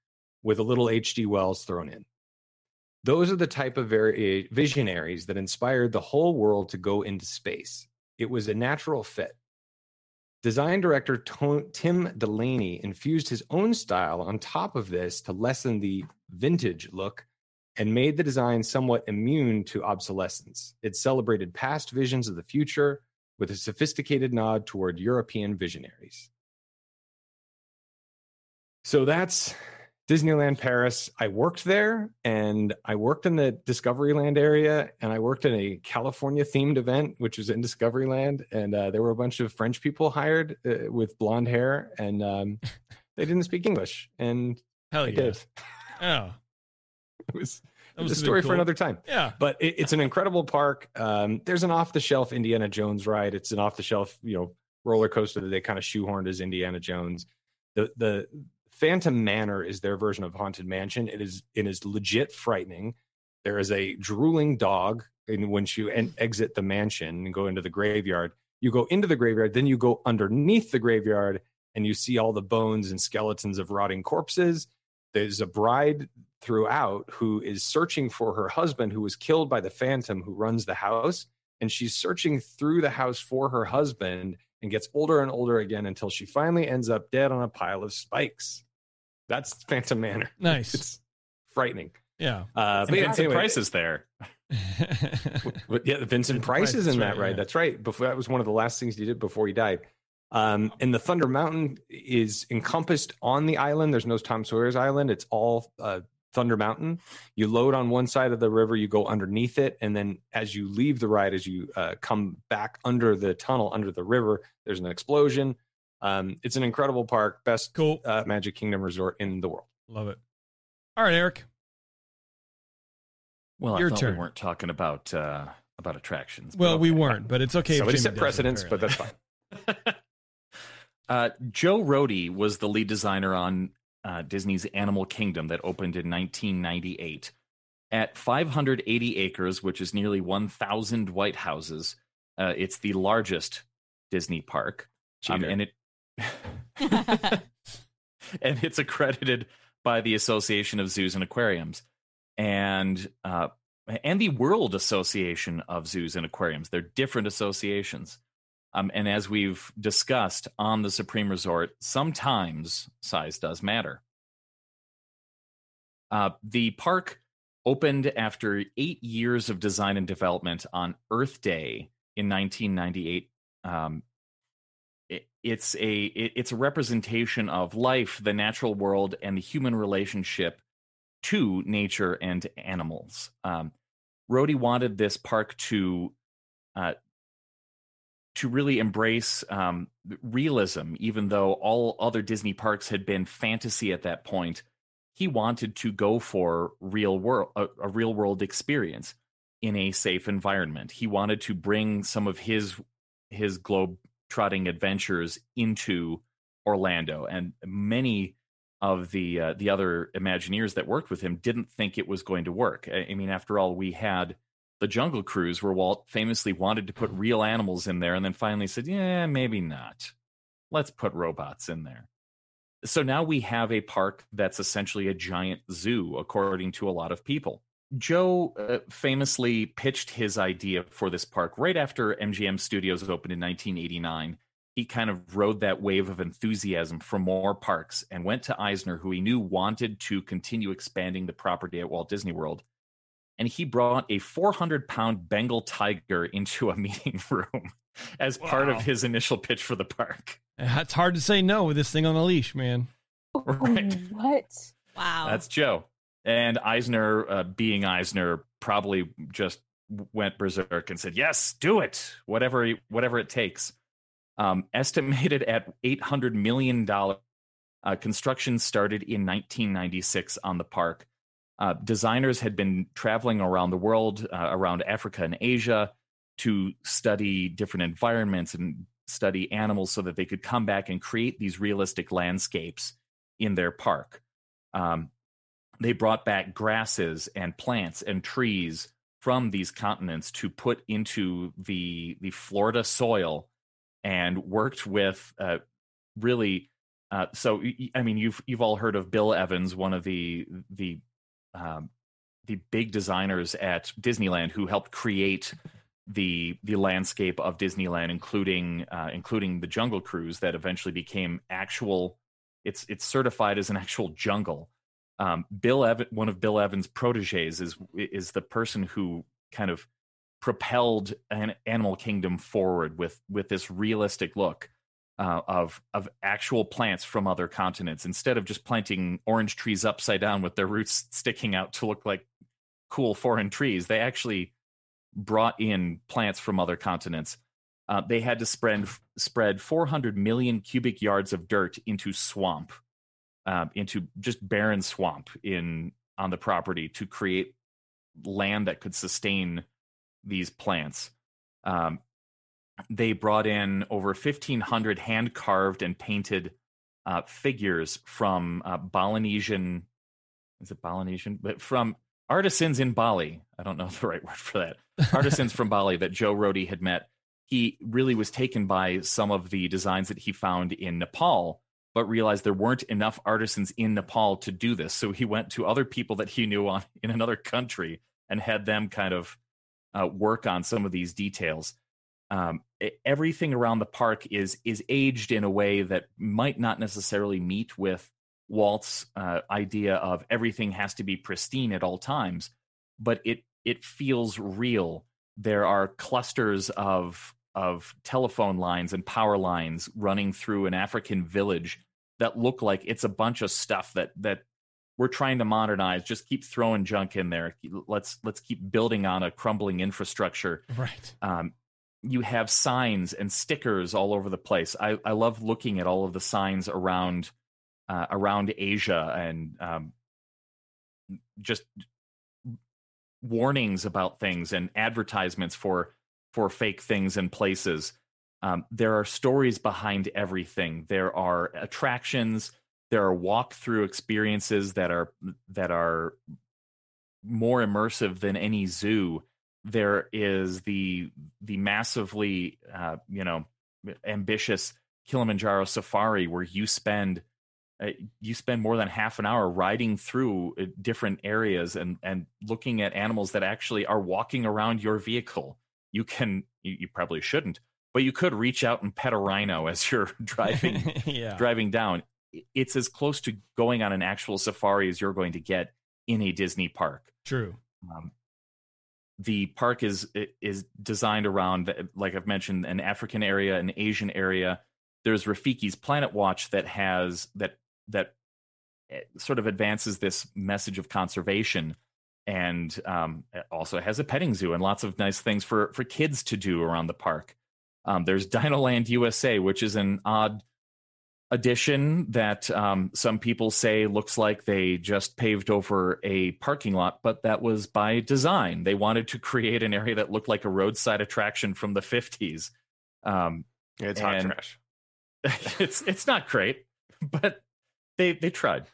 with a little H.G. Wells thrown in. Those are the type of very visionaries that inspired the whole world to go into space. It was a natural fit. Design director To- Tim Delaney infused his own style on top of this to lessen the vintage look and made the design somewhat immune to obsolescence. It celebrated past visions of the future with a sophisticated nod toward European visionaries. So that's Disneyland Paris. I worked there and I worked in the Discoveryland area and I worked in a California themed event, which was in Discoveryland. And uh, there were a bunch of French people hired uh, with blonde hair and um, they didn't speak English. And Hell I yeah. did. Oh, It was, That a must have story for another time. Yeah. But it, it's an incredible park. Um, there's an off the shelf Indiana Jones ride. It's an off the shelf, you know, roller coaster that they kind of shoehorned as Indiana Jones. The the Phantom Manor is their version of Haunted Mansion. It is it is legit frightening. There is a drooling dog, and once you en- exit the mansion and go into the graveyard, you go into the graveyard, then you go underneath the graveyard, and you see all the bones and skeletons of rotting corpses. There's a bride throughout who is searching for her husband who was killed by the phantom who runs the house and she's searching through the house for her husband and gets older and older again until she finally ends up dead on a pile of spikes that's phantom manor Nice. it's frightening Yeah. uh but yeah, Vincent anyway, Price is there. but yeah, Vincent Price is in that, right? That's right. Before that was one of the last things he did before he died. Um, and the Thunder Mountain is encompassed on the island. There's no Tom Sawyer's Island. It's all uh, Thunder Mountain. You load on one side of the river, you go underneath it, and then as you leave the ride, as you uh, come back under the tunnel under the river, there's an explosion. Um, it's an incredible park, best cool uh, Magic Kingdom resort in the world. Love it. All right, Eric. Well, Your I thought turn. we weren't talking about uh, about attractions. but Well, we weren't, but it's okay. if Somebody Jamie set does it, precedents, but that's fine. Uh, Joe Rohde was the lead designer on uh, Disney's Animal Kingdom that opened in 1998. At 580 acres, which is nearly 1,000 White Houses, uh, it's the largest Disney park. Um, and it and it's accredited by the Association of Zoos and Aquariums and uh, and the World Association of Zoos and Aquariums. They're different associations. Um, and as we've discussed on the Supreme Resort, sometimes size does matter. Uh, the park opened after eight years of design and development on Earth Day in 1998. Um, it, it's a it- it's a representation of life, the natural world, and the human relationship to nature and animals. Um, wanted this park to uh, to really embrace um, realism, even though all other Disney parks had been fantasy at that point. He wanted to go for real world a, a real world experience in a safe environment. He wanted to bring some of his his globe trotting adventures into Orlando, and many of the uh, the other Imagineers that worked with him didn't think it was going to work. I, I mean, after all, we had the Jungle Cruise, where Walt famously wanted to put real animals in there, and then finally said, "Yeah, maybe not. Let's put robots in there." So now we have a park that's essentially a giant zoo, according to a lot of people. Joe uh, famously pitched his idea for this park right after MGM Studios opened in 1989. He kind of rode that wave of enthusiasm for more parks and went to Eisner, who he knew wanted to continue expanding the property at Walt Disney World. And he brought a 400 pound Bengal tiger into a meeting room as part of his initial pitch for the park. It's hard to say no with this thing on a leash, man. Right. What? Wow. That's Joe. And Eisner, uh, being Eisner, probably just went berserk and said, "Yes, do it. Whatever, whatever it takes." Um, estimated at eight hundred million dollars, uh, construction started in 1996 on the park. Uh, designers had been traveling around the world, uh, around Africa and Asia, to study different environments and study animals, so that they could come back and create these realistic landscapes in their park. Um, they brought back grasses and plants and trees from these continents to put into the the Florida soil, and worked with uh, really. Uh, so I mean, you've you've all heard of Bill Evans, one of the the um, the big designers at Disneyland, who helped create the the landscape of Disneyland, including uh, including the Jungle Cruise that eventually became actual. It's it's certified as an actual jungle. Um, Bill Evan, one of Bill Evans' proteges, is is the person who kind of propelled an Animal Kingdom forward with with this realistic look uh, of of actual plants from other continents instead of just planting orange trees upside down with their roots sticking out to look like cool foreign trees. They actually brought in plants from other continents. Uh, they had to spread spread 400 million cubic yards of dirt into swamp, uh, into just barren swamp in on the property to create land that could sustain these plants. Um, they brought in over 1,500 hand carved and painted uh, figures from uh, Balinesian, is it Balinesian? But from artisans in Bali. I don't know the right word for that. Artisans from Bali that Joe Rohde had met. He really was taken by some of the designs that he found in Nepal, but realized there weren't enough artisans in Nepal to do this. So he went to other people that he knew on in another country and had them kind of uh, work on some of these details. Um, everything around the park is is aged in a way that might not necessarily meet with Walt's uh, idea of everything has to be pristine at all times, but it it feels real. There are clusters of of telephone lines and power lines running through an African village that look like it's a bunch of stuff that that we're trying to modernize. Just keep throwing junk in there. Let's let's keep building on a crumbling infrastructure. Right. Um, you have signs and stickers all over the place. I, I love looking at all of the signs around uh, around Asia and um, just warnings about things and advertisements for for fake things and places. Um, there are stories behind everything. There are attractions. There are walk-through experiences that are that are more immersive than any zoo. There is the the massively uh, you know ambitious Kilimanjaro safari where you spend uh, you spend more than half an hour riding through uh, different areas and and looking at animals that actually are walking around your vehicle. You can you, you probably shouldn't, but you could reach out and pet a rhino as you're driving yeah. driving down. It's as close to going on an actual safari as you're going to get in a Disney park. True. Um, the park is is designed around, like I've mentioned, an African area, an Asian area. There's Rafiki's Planet Watch that has that that eh, sort of advances this message of conservation and um, also has a petting zoo and lots of nice things for for kids to do around the park. Um, there's Dinoland USA, which is an odd addition that um, some people say looks like they just paved over a parking lot, but that was by design. They wanted to create an area that looked like a roadside attraction from the 50s. Um, it's hot trash. it's it's not great, but they they tried.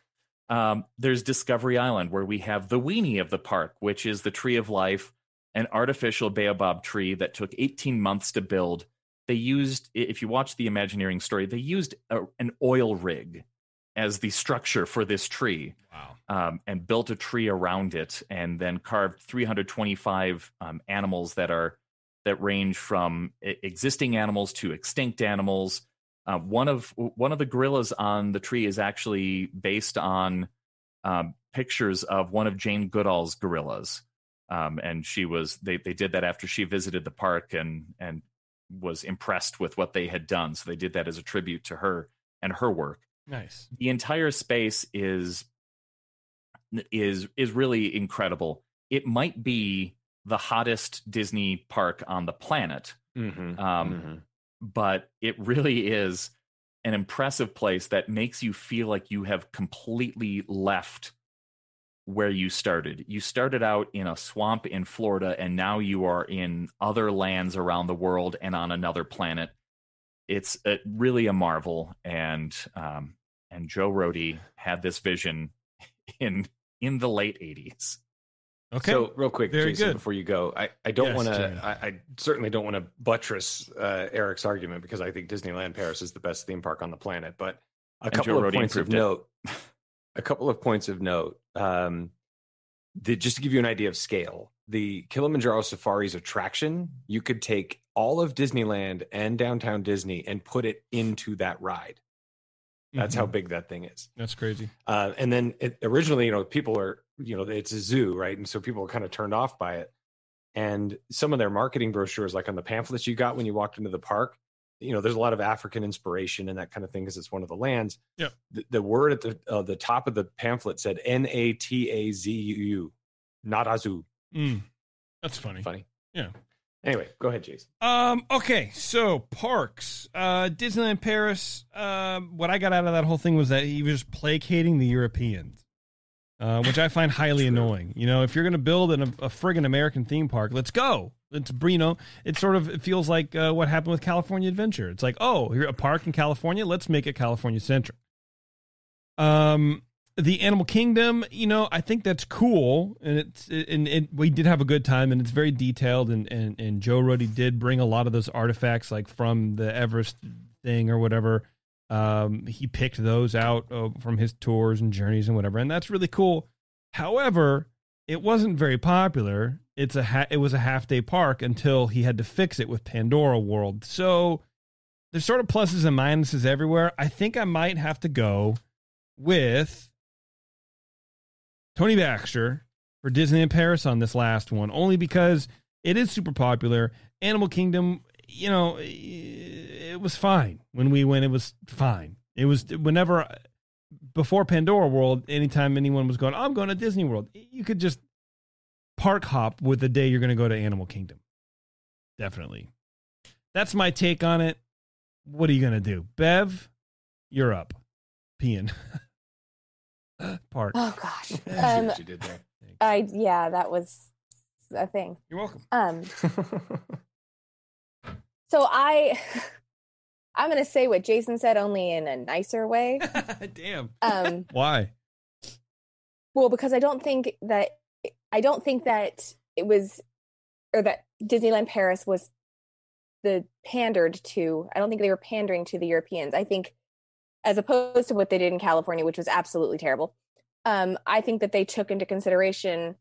Um, there's Discovery Island, where we have the weenie of the park, which is the tree of life, an artificial baobab tree that took 18 months to build. They used, if you watch the Imagineering story, they used a, an oil rig as the structure for this tree. Wow. Um, and built a tree around it, and then carved 325 um, animals that are that range from existing animals to extinct animals uh, one of one of the gorillas on the tree is actually based on um, pictures of one of Jane Goodall's gorillas, um, and she was they they did that after she visited the park and and was impressed with what they had done. So they did that as a tribute to her and her work. Nice. The entire space is is is really incredible. It might be the hottest Disney park on the planet. Mm-hmm. Um, mm-hmm but it really is an impressive place that makes you feel like you have completely left where you started. You started out in a swamp in Florida, and now you are in other lands around the world and on another planet. It's a, really a marvel, and um, and Joe Rohde had this vision in in the late '80s. Okay. So real quick, Very Jason, good. before you go, I, I don't Yes, want to, I, I certainly don't want to buttress uh, Eric's argument because I think Disneyland Paris is the best theme park on the planet. But a And couple Joe of Rohde points of improved it. note, a couple of points of note. Um, the, just to give you an idea of scale, the Kilimanjaro Safari's attraction, you could take all of Disneyland and downtown Disney and put it into that ride. That's how Mhm. big that thing is. That's crazy. Uh, and then it, originally, you know, people are, you know, it's a zoo, right? And so people are kind of turned off by it. And some of their marketing brochures, like on the pamphlets you got when you walked into the park, you know, there's a lot of African inspiration and that kind of thing because it's one of the lands. yeah The, the word at the uh, the top of the pamphlet said N A T A Z U, not Azu. Mm. That's funny. Funny. Yeah. Anyway, go ahead, Jason. Um. Okay. So parks, uh, Disneyland Paris. Um. What I got out of that whole thing was that he was just placating the Europeans, uh, which I find highly annoying. You know, if you're going to build an, a friggin' American theme park, let's go. It's you know, it sort of it feels like uh, what happened with California Adventure. It's like, oh, you're a park in California. Let's make it California centric. Um, the Animal Kingdom, you know, I think that's cool, and it's and it, we did have a good time, and it's very detailed, and and and Joe Rohde did bring a lot of those artifacts, like from the Everest thing or whatever. Um, he picked those out uh, from his tours and journeys and whatever, and that's really cool. However, it wasn't very popular. It's a ha- it was a half day park until he had to fix it with Pandora World. So there's sort of pluses and minuses everywhere. I think I might have to go with Tony Baxter for Disneyland Paris on this last one, only because it is super popular. Animal Kingdom, you know, it was fine when we went. It was fine. It was whenever before Pandora World. Anytime anyone was going, I'm going to Disney World. You could just park hop with the day you're going to go to Animal Kingdom. Definitely. That's my take on it. What are you going to do, Bev? You're up. Peeing. Park. Oh gosh. Um, what you did there. I yeah, that was a thing. You're welcome. Um, so I, I'm gonna say what Jason said, only in a nicer way. Damn. Um, Why? well, because I don't think that I don't think that it was, or that Disneyland Paris was the pandered to. I don't think they were pandering to the Europeans. I think, as opposed to what they did in California, which was absolutely terrible. Um, I think that they took into consideration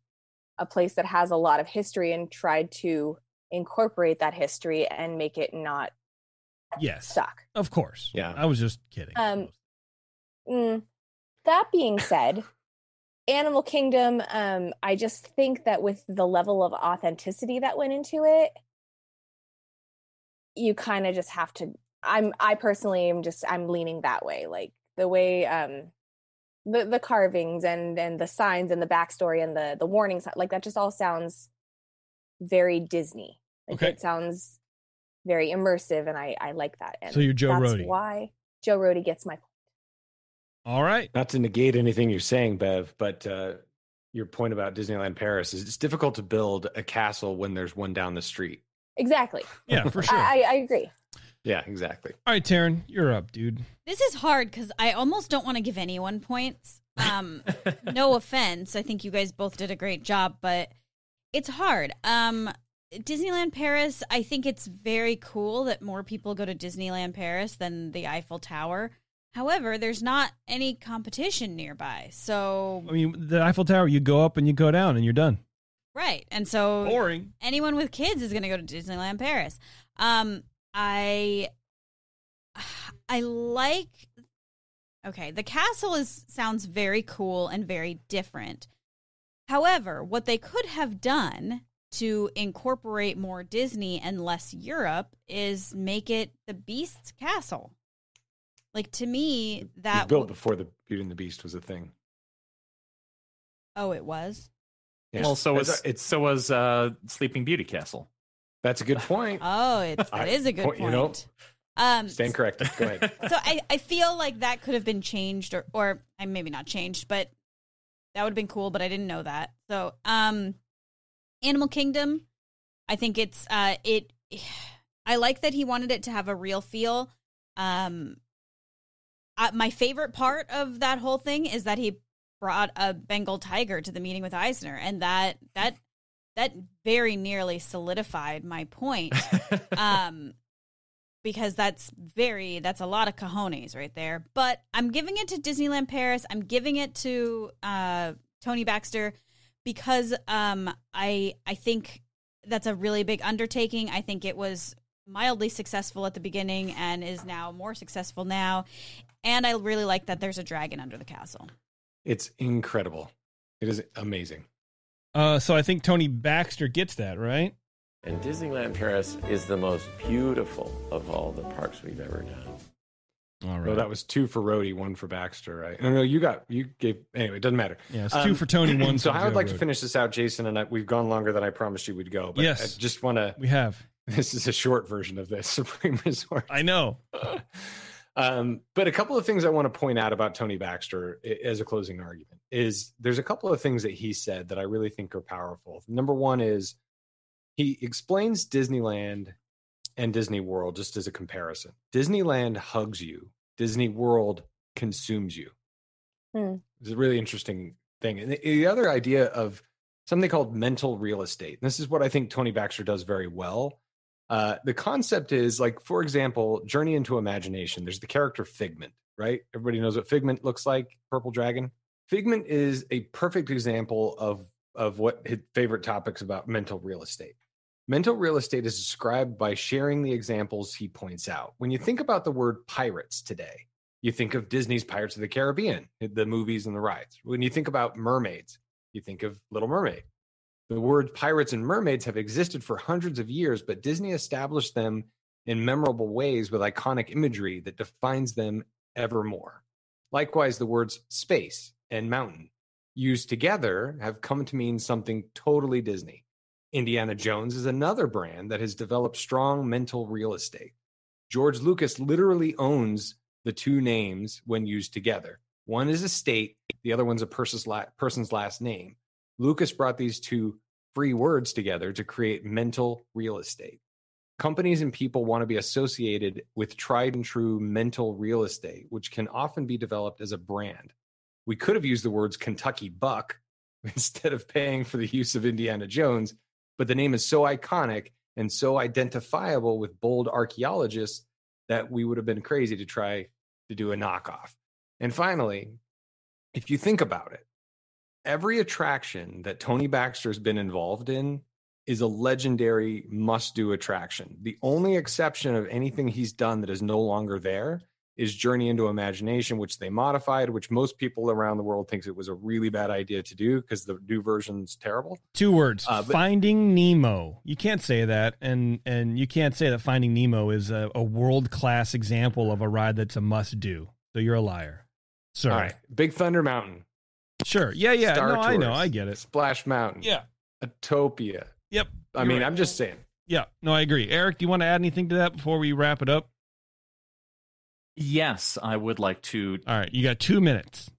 a place that has a lot of history and tried to incorporate that history and make it not Yes. suck. Of course. Yeah. I was just kidding. Um, mm, that being said, Animal Kingdom, um, I just think that with the level of authenticity that went into it, you kind of just have to. I'm, I personally am just, I'm leaning that way. Like the way, um, the the carvings and and the signs and the backstory and the the warnings, like that, just all sounds very Disney. Like Okay. it sounds very immersive, and I I like that. And So you're Joe that's Rohde. Why Joe Rohde gets my All right. Not to negate anything you're saying, Bev, but uh, your point about Disneyland Paris is it's difficult to build a castle when there's one down the street. exactly. Yeah, for sure. I, I I agree. Yeah, exactly. All right, Taryn, you're up, dude. This is hard because I almost don't want to give anyone points. Um, no offense. I think you guys both did a great job, but it's hard. Um, Disneyland Paris, I think it's very cool that more people go to Disneyland Paris than the Eiffel Tower. However, there's not any competition nearby. So, I mean, the Eiffel Tower, you go up and you go down and you're done. right. And so Boring. anyone with kids is going to go to Disneyland Paris. Um, I I like Okay, the castle is sounds very cool and very different. However, what they could have done to incorporate more Disney and less Europe is make it the Beast's castle. Like to me, It was that built w- before the Beauty and the Beast was a thing. oh, it was. Yeah. Well, so was a- it's so was uh, Sleeping Beauty Castle. That's a good point. Oh, it's, I- that is a good point, point. you know, um, Stand corrected. Go ahead. so I, I feel like that could have been changed or or I maybe not changed, but that would have been cool, but I didn't know that. So um Animal Kingdom, I think it's uh it I like that he wanted it to have a real feel. Um uh, my favorite part of that whole thing is that he brought a Bengal tiger to the meeting with Eisner and that that that very nearly solidified my point. um because that's very that's a lot of cojones right there. But I'm giving it to Disneyland Paris. I'm giving it to uh, Tony Baxter because um, I I think that's a really big undertaking. I think it was mildly successful at the beginning and is now more successful now. And I really like that there's a dragon under the castle. It's incredible. It is amazing. Uh, so I think Tony Baxter gets that right. And Disneyland Paris is the most beautiful of all the parks we've ever done. All right. No, that was two for Rohde, one for Baxter, right? No, no, you got you gave anyway. It doesn't matter. Yeah, it's two for Tony, one So for I would Joe like to finish this out, Jason, and I, we've gone longer than I promised you we'd go. But Yes. I just want to. We have. This is a short version of this Supreme Resort. I know. Um, but a couple of things I want to point out about Tony Baxter as a closing argument is there's a couple of things that he said that I really think are powerful. Number one is he explains Disneyland and Disney World just as a comparison. Disneyland hugs you, Disney World consumes you. Hmm. It's a really interesting thing. And the, the other idea of something called mental real estate. And this is what I think Tony Baxter does very well. Uh, the concept is like, for example, Journey into Imagination. There's the character Figment, right? Everybody knows what Figment looks like, Purple Dragon. Figment is a perfect example of of what his favorite topics about mental real estate. Mental real estate is described by sharing the examples he points out. When you think about the word pirates today, you think of Disney's Pirates of the Caribbean, the movies and the rides. When you think about mermaids, you think of Little Mermaid. The word pirates and mermaids have existed for hundreds of years, but Disney established them in memorable ways with iconic imagery that defines them ever more. Likewise, the words space and mountain used together have come to mean something totally Disney. Indiana Jones is another brand that has developed strong mental real estate. George Lucas literally owns the two names when used together. One is a state, the other one's a person's last name. Lucas brought these two free words together to create mental real estate. Companies and people want to be associated with tried and true mental real estate, which can often be developed as a brand. We could have used the words Kentucky Buck instead of paying for the use of Indiana Jones, but the name is so iconic and so identifiable with bold archaeologists that we would have been crazy to try to do a knockoff. And finally, if you think about it, every attraction that Tony Baxter's been involved in is a legendary must do attraction. The only exception of anything he's done that is no longer there is Journey into Imagination, which they modified, which most people around the world thinks it was a really bad idea to do because the new version's terrible. Two words: Uh, but- Finding Nemo. You can't say that, and and you can't say that Finding Nemo is a, a world class example of a ride that's a must do. So you're a liar. Sorry. All right, Big Thunder Mountain, Sure. Yeah. Yeah. Star no, I know. I get it. Splash Mountain, Yeah. Utopia. Yep. I mean, right. I'm just saying. Yeah. No, I agree. Eric, do you want to add anything to that before we wrap it up? Yes, I would like to. All right. You got two minutes.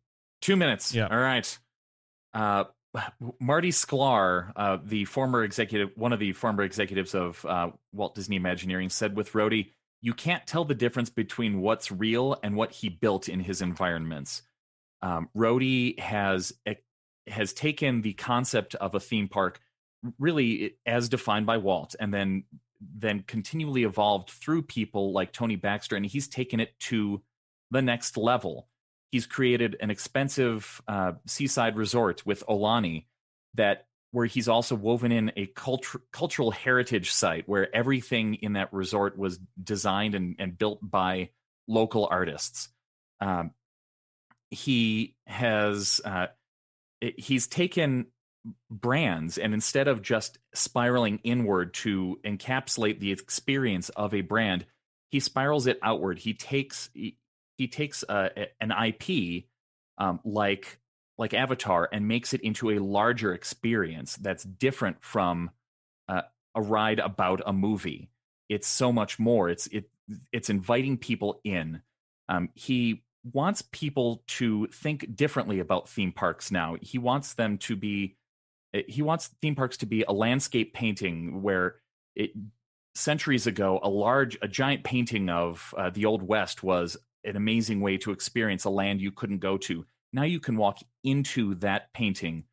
Two minutes. Yeah. All right. Uh, Marty Sklar, uh, the former executive, one of the former executives of uh, Walt Disney Imagineering, said with Rohde, "You can't tell the difference between what's real and what he built in his environments." Um, Rohde has has taken the concept of a theme park, really as defined by Walt, and then then continually evolved through people like Tony Baxter, and he's taken it to the next level he's created an expensive uh, seaside resort with Aulani that where he's also woven in a culture, cultural heritage site where everything in that resort was designed and, and built by local artists. Um, he has uh, he's taken brands and instead of just spiraling inward to encapsulate the experience of a brand, he spirals it outward. He takes he, he takes uh, an IP um, like like Avatar and makes it into a larger experience that's different from uh, a ride about a movie. It's so much more. It's it it's inviting people in. Um, he wants people to think differently about theme parks now. He wants them to be eh, he wants theme parks to be a landscape painting where it centuries ago a large a giant painting of uh, the old west was an amazing way to experience a land you couldn't go to now you can walk into that painting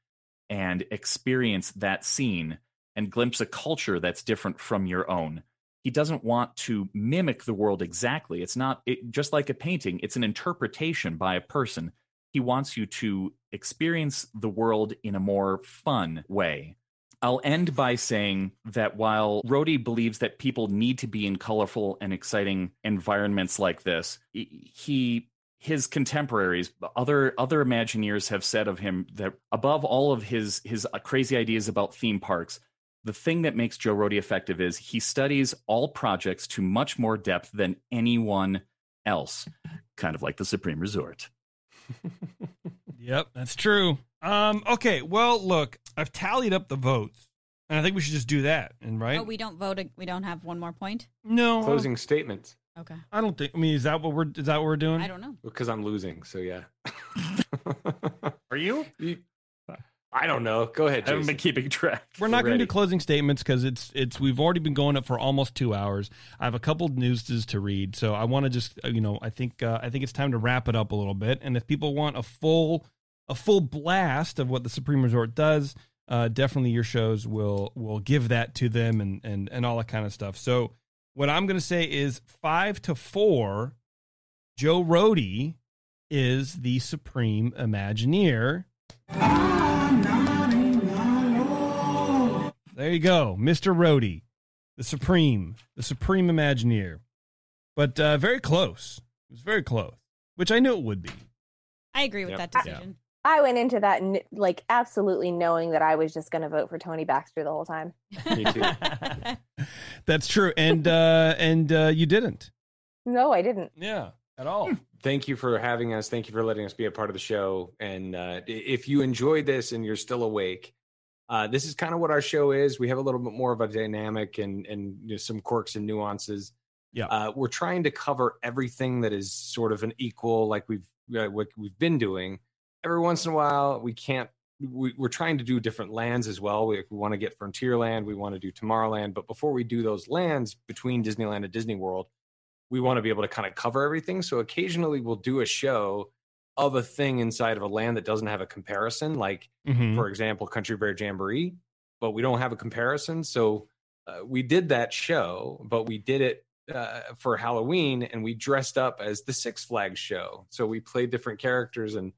and experience that scene and glimpse a culture that's different from your own he doesn't want to mimic the world exactly it's not it, just like a painting it's an interpretation by a person he wants you to experience the world in a more fun way. I'll end by saying that while Rohde believes that people need to be in colorful and exciting environments like this, he his contemporaries, other other Imagineers have said of him that above all of his his crazy ideas about theme parks, the thing that makes Joe Rohde effective is he studies all projects to much more depth than anyone else, kind of like the Supreme Resort. Yep, that's true. Um, okay, well, look, I've tallied up the votes, and I think we should just do that. And right? Oh, we don't vote. We don't have one more point. no, Closing statements. Okay. I don't think. I mean, is that what we're is that what we're doing? I don't know. Because I'm losing, so yeah. Are you? I don't know. Go ahead. I haven't been keeping track. We're not going to do closing statements because it's it's we've already been going up for almost two hours. I have a couple of newses to read, so I want to just uh, you know I think uh, I think it's time to wrap it up a little bit. And if people want a full a full blast of what the Supreme Resort does, uh, definitely your shows will will give that to them and and and all that kind of stuff. So what I'm going to say is five to four. Joe Rohde is the Supreme Imagineer. There you go, Mr. Rohde, the Supreme, the Supreme Imagineer. But uh, very close. It was very close, which I knew it would be. I agree with Yep. that decision. I went into that kn- like absolutely knowing that I was just going to vote for Tony Baxter the whole time. Me too. That's true, and uh, and uh, you didn't. No, I didn't. Yeah, at all. Thank you for having us. Thank you for letting us be a part of the show. And uh, if you enjoyed this and you're still awake, uh, this is kind of what our show is. We have a little bit more of a dynamic and and you know, some quirks and nuances. Yeah, uh, we're trying to cover everything that is sort of an equal, like we've uh, what we've been doing. Every once in a while, we can't. We, we're trying to do different lands as well. We, we want to get Frontierland, we want to do Tomorrowland, but before we do those lands between Disneyland and Disney World, we want to be able to kind of cover everything. So occasionally, we'll do a show of a thing inside of a land that doesn't have a comparison, like Mhm. for example, Country Bear Jamboree, but we don't have a comparison. So uh, we did that show, but we did it uh, for Halloween, and we dressed up as the Six Flags show. So we played different characters, and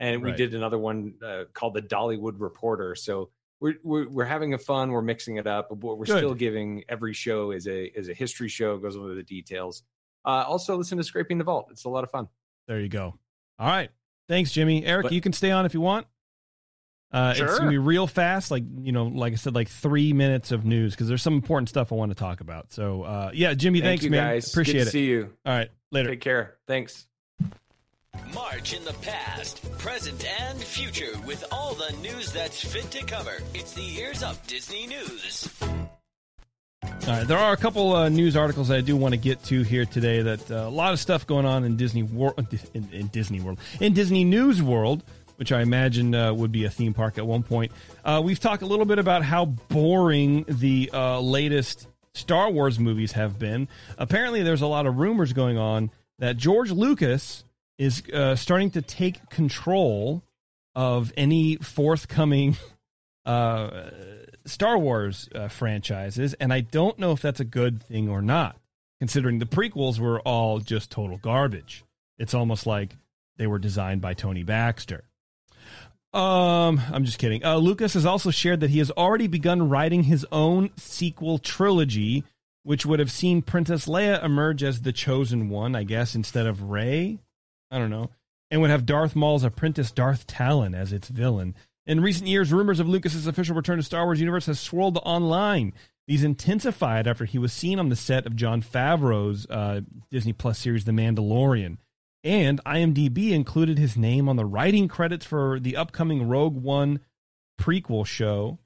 and we did another one uh, called the Dollywood Reporter. So we're, we're we're having a fun. We're mixing it up, but we're Good. still giving every show is a is a history show. Goes over the details. Uh, also, listen to Scraping the Vault. It's a lot of fun. There you go. All right. Thanks, Jimmy. Eric, But- you can stay on if you want. Uh, It's gonna be real fast, like you know, like I said, like three minutes of news because there's some important stuff I want to talk about. So, uh, yeah, Jimmy, Thank thanks, you, man. guys. Appreciate Good it. see you. All right, later. Take care. Thanks. March in the past, present, and future with all the news that's fit to cover. It's the Ears Up Disney News. All right, there are a couple uh, news articles I do want to get to here today. That uh, a lot of stuff going on in Disney World, in, in Disney World, in Disney News World, which I imagine uh, would be a theme park at one point. Uh, we've talked a little bit about how boring the uh, latest Star Wars movies have been. Apparently, there's a lot of rumors going on that George Lucas is uh, starting to take control of any forthcoming Star Wars uh, franchises, and I don't know if that's a good thing or not, considering the prequels were all just total garbage. It's almost like they were designed by Tony Baxter. Um, I'm just kidding. Uh, Lucas has also shared that he has already begun writing his own sequel trilogy, which would have seen Princess Leia emerge as the chosen one, I guess, instead of Rey. I don't know, and would have Darth Maul's apprentice Darth Talon as its villain. In recent years, rumors of Lucas's official return to Star Wars universe has swirled online. These intensified after he was seen on the set of Jon Favreau's uh, Disney Plus series The Mandalorian. And IMDb included his name on the writing credits for the upcoming Rogue One prequel show,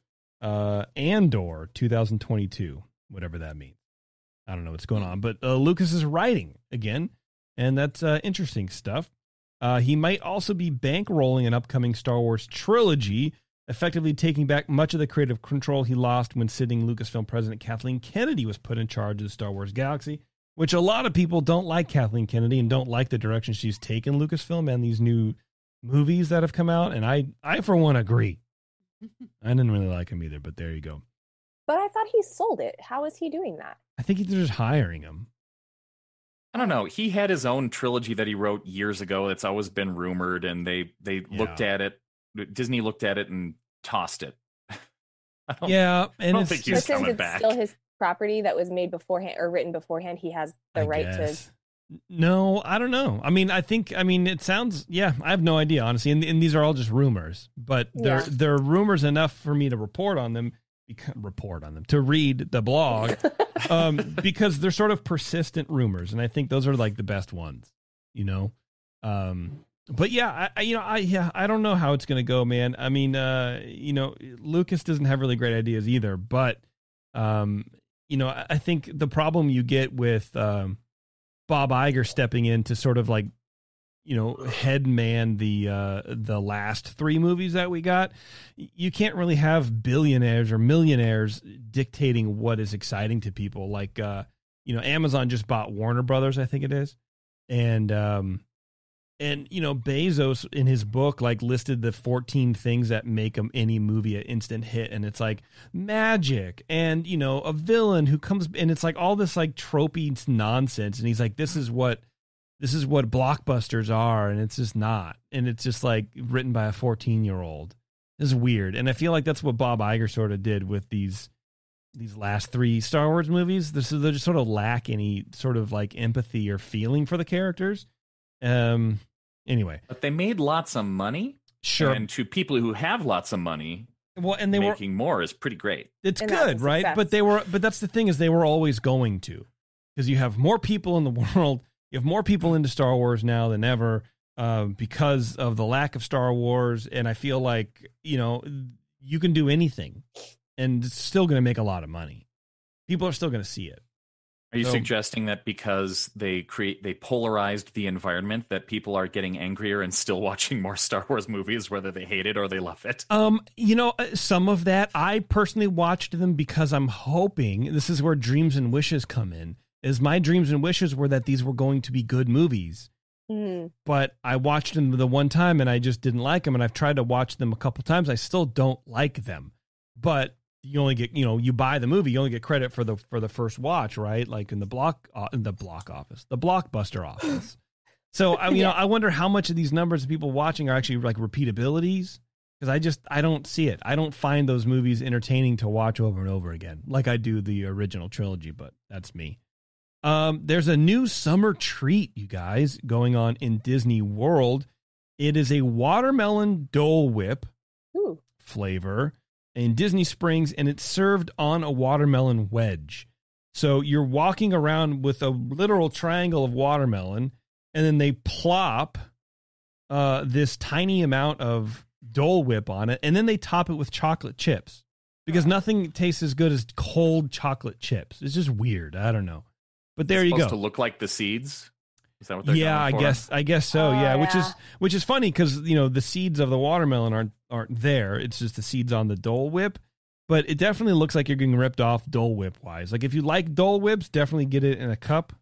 uh, Andor 2022, whatever that means. I don't know what's going on, but uh, Lucas is writing again, and that's uh, interesting stuff. Uh, he might also be bankrolling an upcoming Star Wars trilogy, effectively taking back much of the creative control he lost when sitting Lucasfilm president Kathleen Kennedy was put in charge of the Star Wars galaxy, which a lot of people don't like Kathleen Kennedy and don't like the direction she's taken Lucasfilm and these new movies that have come out. And I, I for one, agree. I didn't really like him either, but there you go. But I thought he sold it. How is he doing that? I think they're just hiring him. I don't know. He had his own trilogy that he wrote years ago. That's always been rumored, and they they looked at it. Disney looked at it and tossed it. I don't, Yeah, I and don't it's think he's since coming it's back. still his property that was made beforehand or written beforehand, he has the I right guess. to. No, I don't know. I mean, I think I mean it sounds yeah, I have no idea honestly. And, and these are all just rumors, but they're Yeah. they're rumors enough for me to report on them, beca- report on them, to read the blog um because they're sort of persistent rumors and I think those are like the best ones, you know. Um but yeah, I, I you know, I yeah, I don't know how it's going to go, man. I mean, uh you know, Lucas doesn't have really great ideas either, but um you know, I I think the problem you get with um Bob Iger stepping in to sort of like you know head man the uh the last three movies that we got you can't really have billionaires or millionaires dictating what is exciting to people. Like uh you know Amazon just bought Warner Brothers I think it is. And um and you know Bezos in his book like listed the 14 things that make him any movie an instant hit. And it's like magic and you know a villain who comes and it's like all this like tropey nonsense. And he's like this is what this is what blockbusters are and it's just not and it's just like written by a 14 year old this is weird and i feel like that's what bob Iger sort of did with these these last three star wars movies this is they just sort of lack any sort of like empathy or feeling for the characters um anyway But they made lots of money. Sure. And to people who have lots of money, well and they were making more is pretty great. it's And good right success. but they were but that's the thing is they were always going to because you have more people in the world you have more people into star wars now than ever uh, because of the lack of star wars and i feel like you know you can do anything and it's still going to make a lot of money people are still going to see it Are you So- suggesting that because they create they polarized the environment that people are getting angrier and still watching more Star Wars movies whether they hate it or they love it? Um, you know, uh, some of that I personally watched them because I'm hoping this is where dreams and wishes come in. Is my dreams and wishes were that these were going to be good movies, Mm. but I watched them the one time and I just didn't like them, and I've tried to watch them a couple times. I still don't like them, but you only get you know you buy the movie, you only get credit for the for the first watch, right? Like in the block uh, in the block office, the blockbuster office. So I you know I wonder how much of these numbers of people watching are actually like repeatabilities because I just I don't see it. I don't find those movies entertaining to watch over and over again like I do the original trilogy. But that's me. Um, there's a new summer treat, you guys, going on in Disney World. It is a watermelon Dole Whip Ooh. flavor in Disney Springs, and it's served on a watermelon wedge. So you're walking around with a literal triangle of watermelon, and then they plop uh, this tiny amount of Dole Whip on it, and then they top it with chocolate chips because nothing tastes as good as cold chocolate chips. It's just weird. I don't know, but there It's you go. to look like the seeds. Is that what they're yeah, I guess I guess so. Oh, yeah, which is which is funny because you know the seeds of the watermelon aren't aren't there. It's just the seeds on the Dole Whip. But it definitely looks like you're getting ripped off Dole Whip wise. Like if you like Dole Whips, definitely get it in a cup.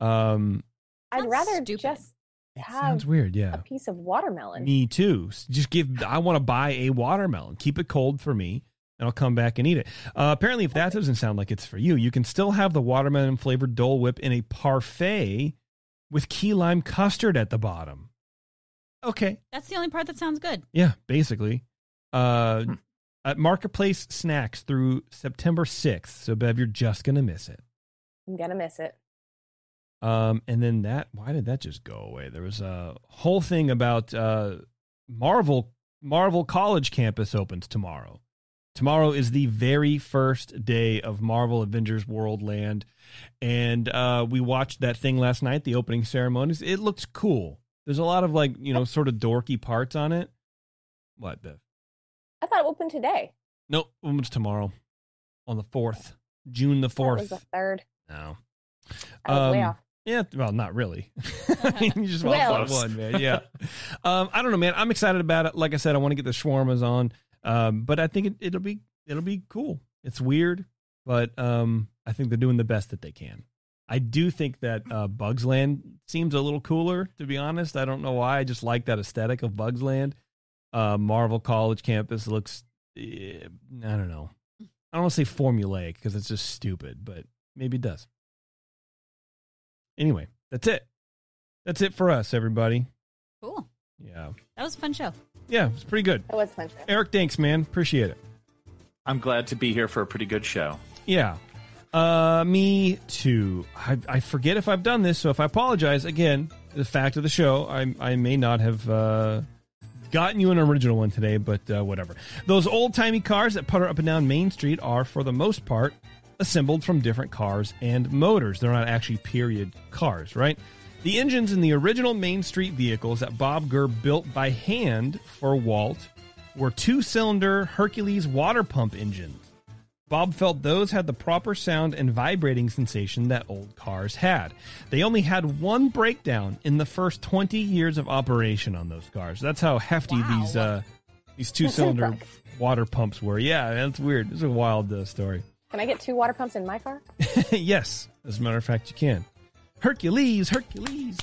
Um, I'd Sounds rather stupid. just have sounds weird. Yeah, a Yeah, piece of watermelon. me too. Just give. I want to buy a watermelon. Keep it cold for me, and I'll come back and eat it. Uh, apparently, if that doesn't sound like it's for you, you can still have the watermelon flavored Dole Whip in a parfait with key lime custard at the bottom. Okay. That's the only part that sounds good. Yeah, basically. Uh, at Marketplace Snacks through September 6th. So, Bev, you're just going to miss it. I'm gonna miss it. Um, and then that, why did that just go away? There was a whole thing about uh, Marvel. Marvel College campus opens tomorrow. Tomorrow is the very first day of Marvel Avengers World Land, and uh, we watched that thing last night, the opening ceremonies. It looks cool. There's a lot of like you know sort of dorky parts on it. What, Bev? I thought it opened today. Nope, it's tomorrow on the fourth, June the That was fourth. the third. No, I was way Um, off. Yeah, well, not really. I mean, you just Well. one, man. Yeah. um, I don't know, man. I'm excited about it. Like I said, I want to get the shawarmas on, um, but I think it, it'll be it'll be cool. It's weird, but um, I think they're doing the best that they can. I do think that uh, Bugs Land seems a little cooler, to be honest. I don't know why. I just like that aesthetic of Bugs Land. Uh, Marvel College campus looks, eh, I don't know. I don't want to say formulaic because it's just stupid, but maybe it does. Anyway, that's it. That's it for us, everybody. Cool. Yeah. That was a fun show. Yeah, it's pretty good. It was fun. show. Eric, thanks, man. Appreciate it. I'm glad to be here for a pretty good show. Yeah. Uh, me too. I, I forget if I've done this, so if I apologize again, the fact of the show, I I may not have uh, gotten you an original one today, but uh, whatever. Those old timey cars that putter up and down Main Street are, for the most part, assembled from different cars and motors. They're not actually period cars, right? The engines in the original Main Street vehicles that Bob Gurr built by hand for Walt were two cylinder Hercules water pump engines. Bob felt those had the proper sound and vibrating sensation that old cars had. They only had one breakdown in the first 20 years of operation on those cars. That's how hefty these uh, these two cylinder water pumps were. Yeah, that's weird. It's a wild uh, story. Can I get two water pumps in my car? yes, as a matter of fact, you can. Hercules, Hercules.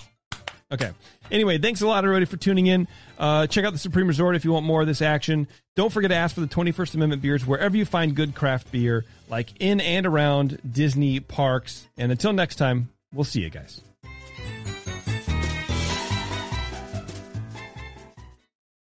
Okay. Anyway, thanks a lot, everybody, for tuning in. Uh, check out the Supreme Resort if you want more of this action. Don't forget to ask for the 21st Amendment beers wherever you find good craft beer, like in and around Disney parks. And until next time, we'll see you guys.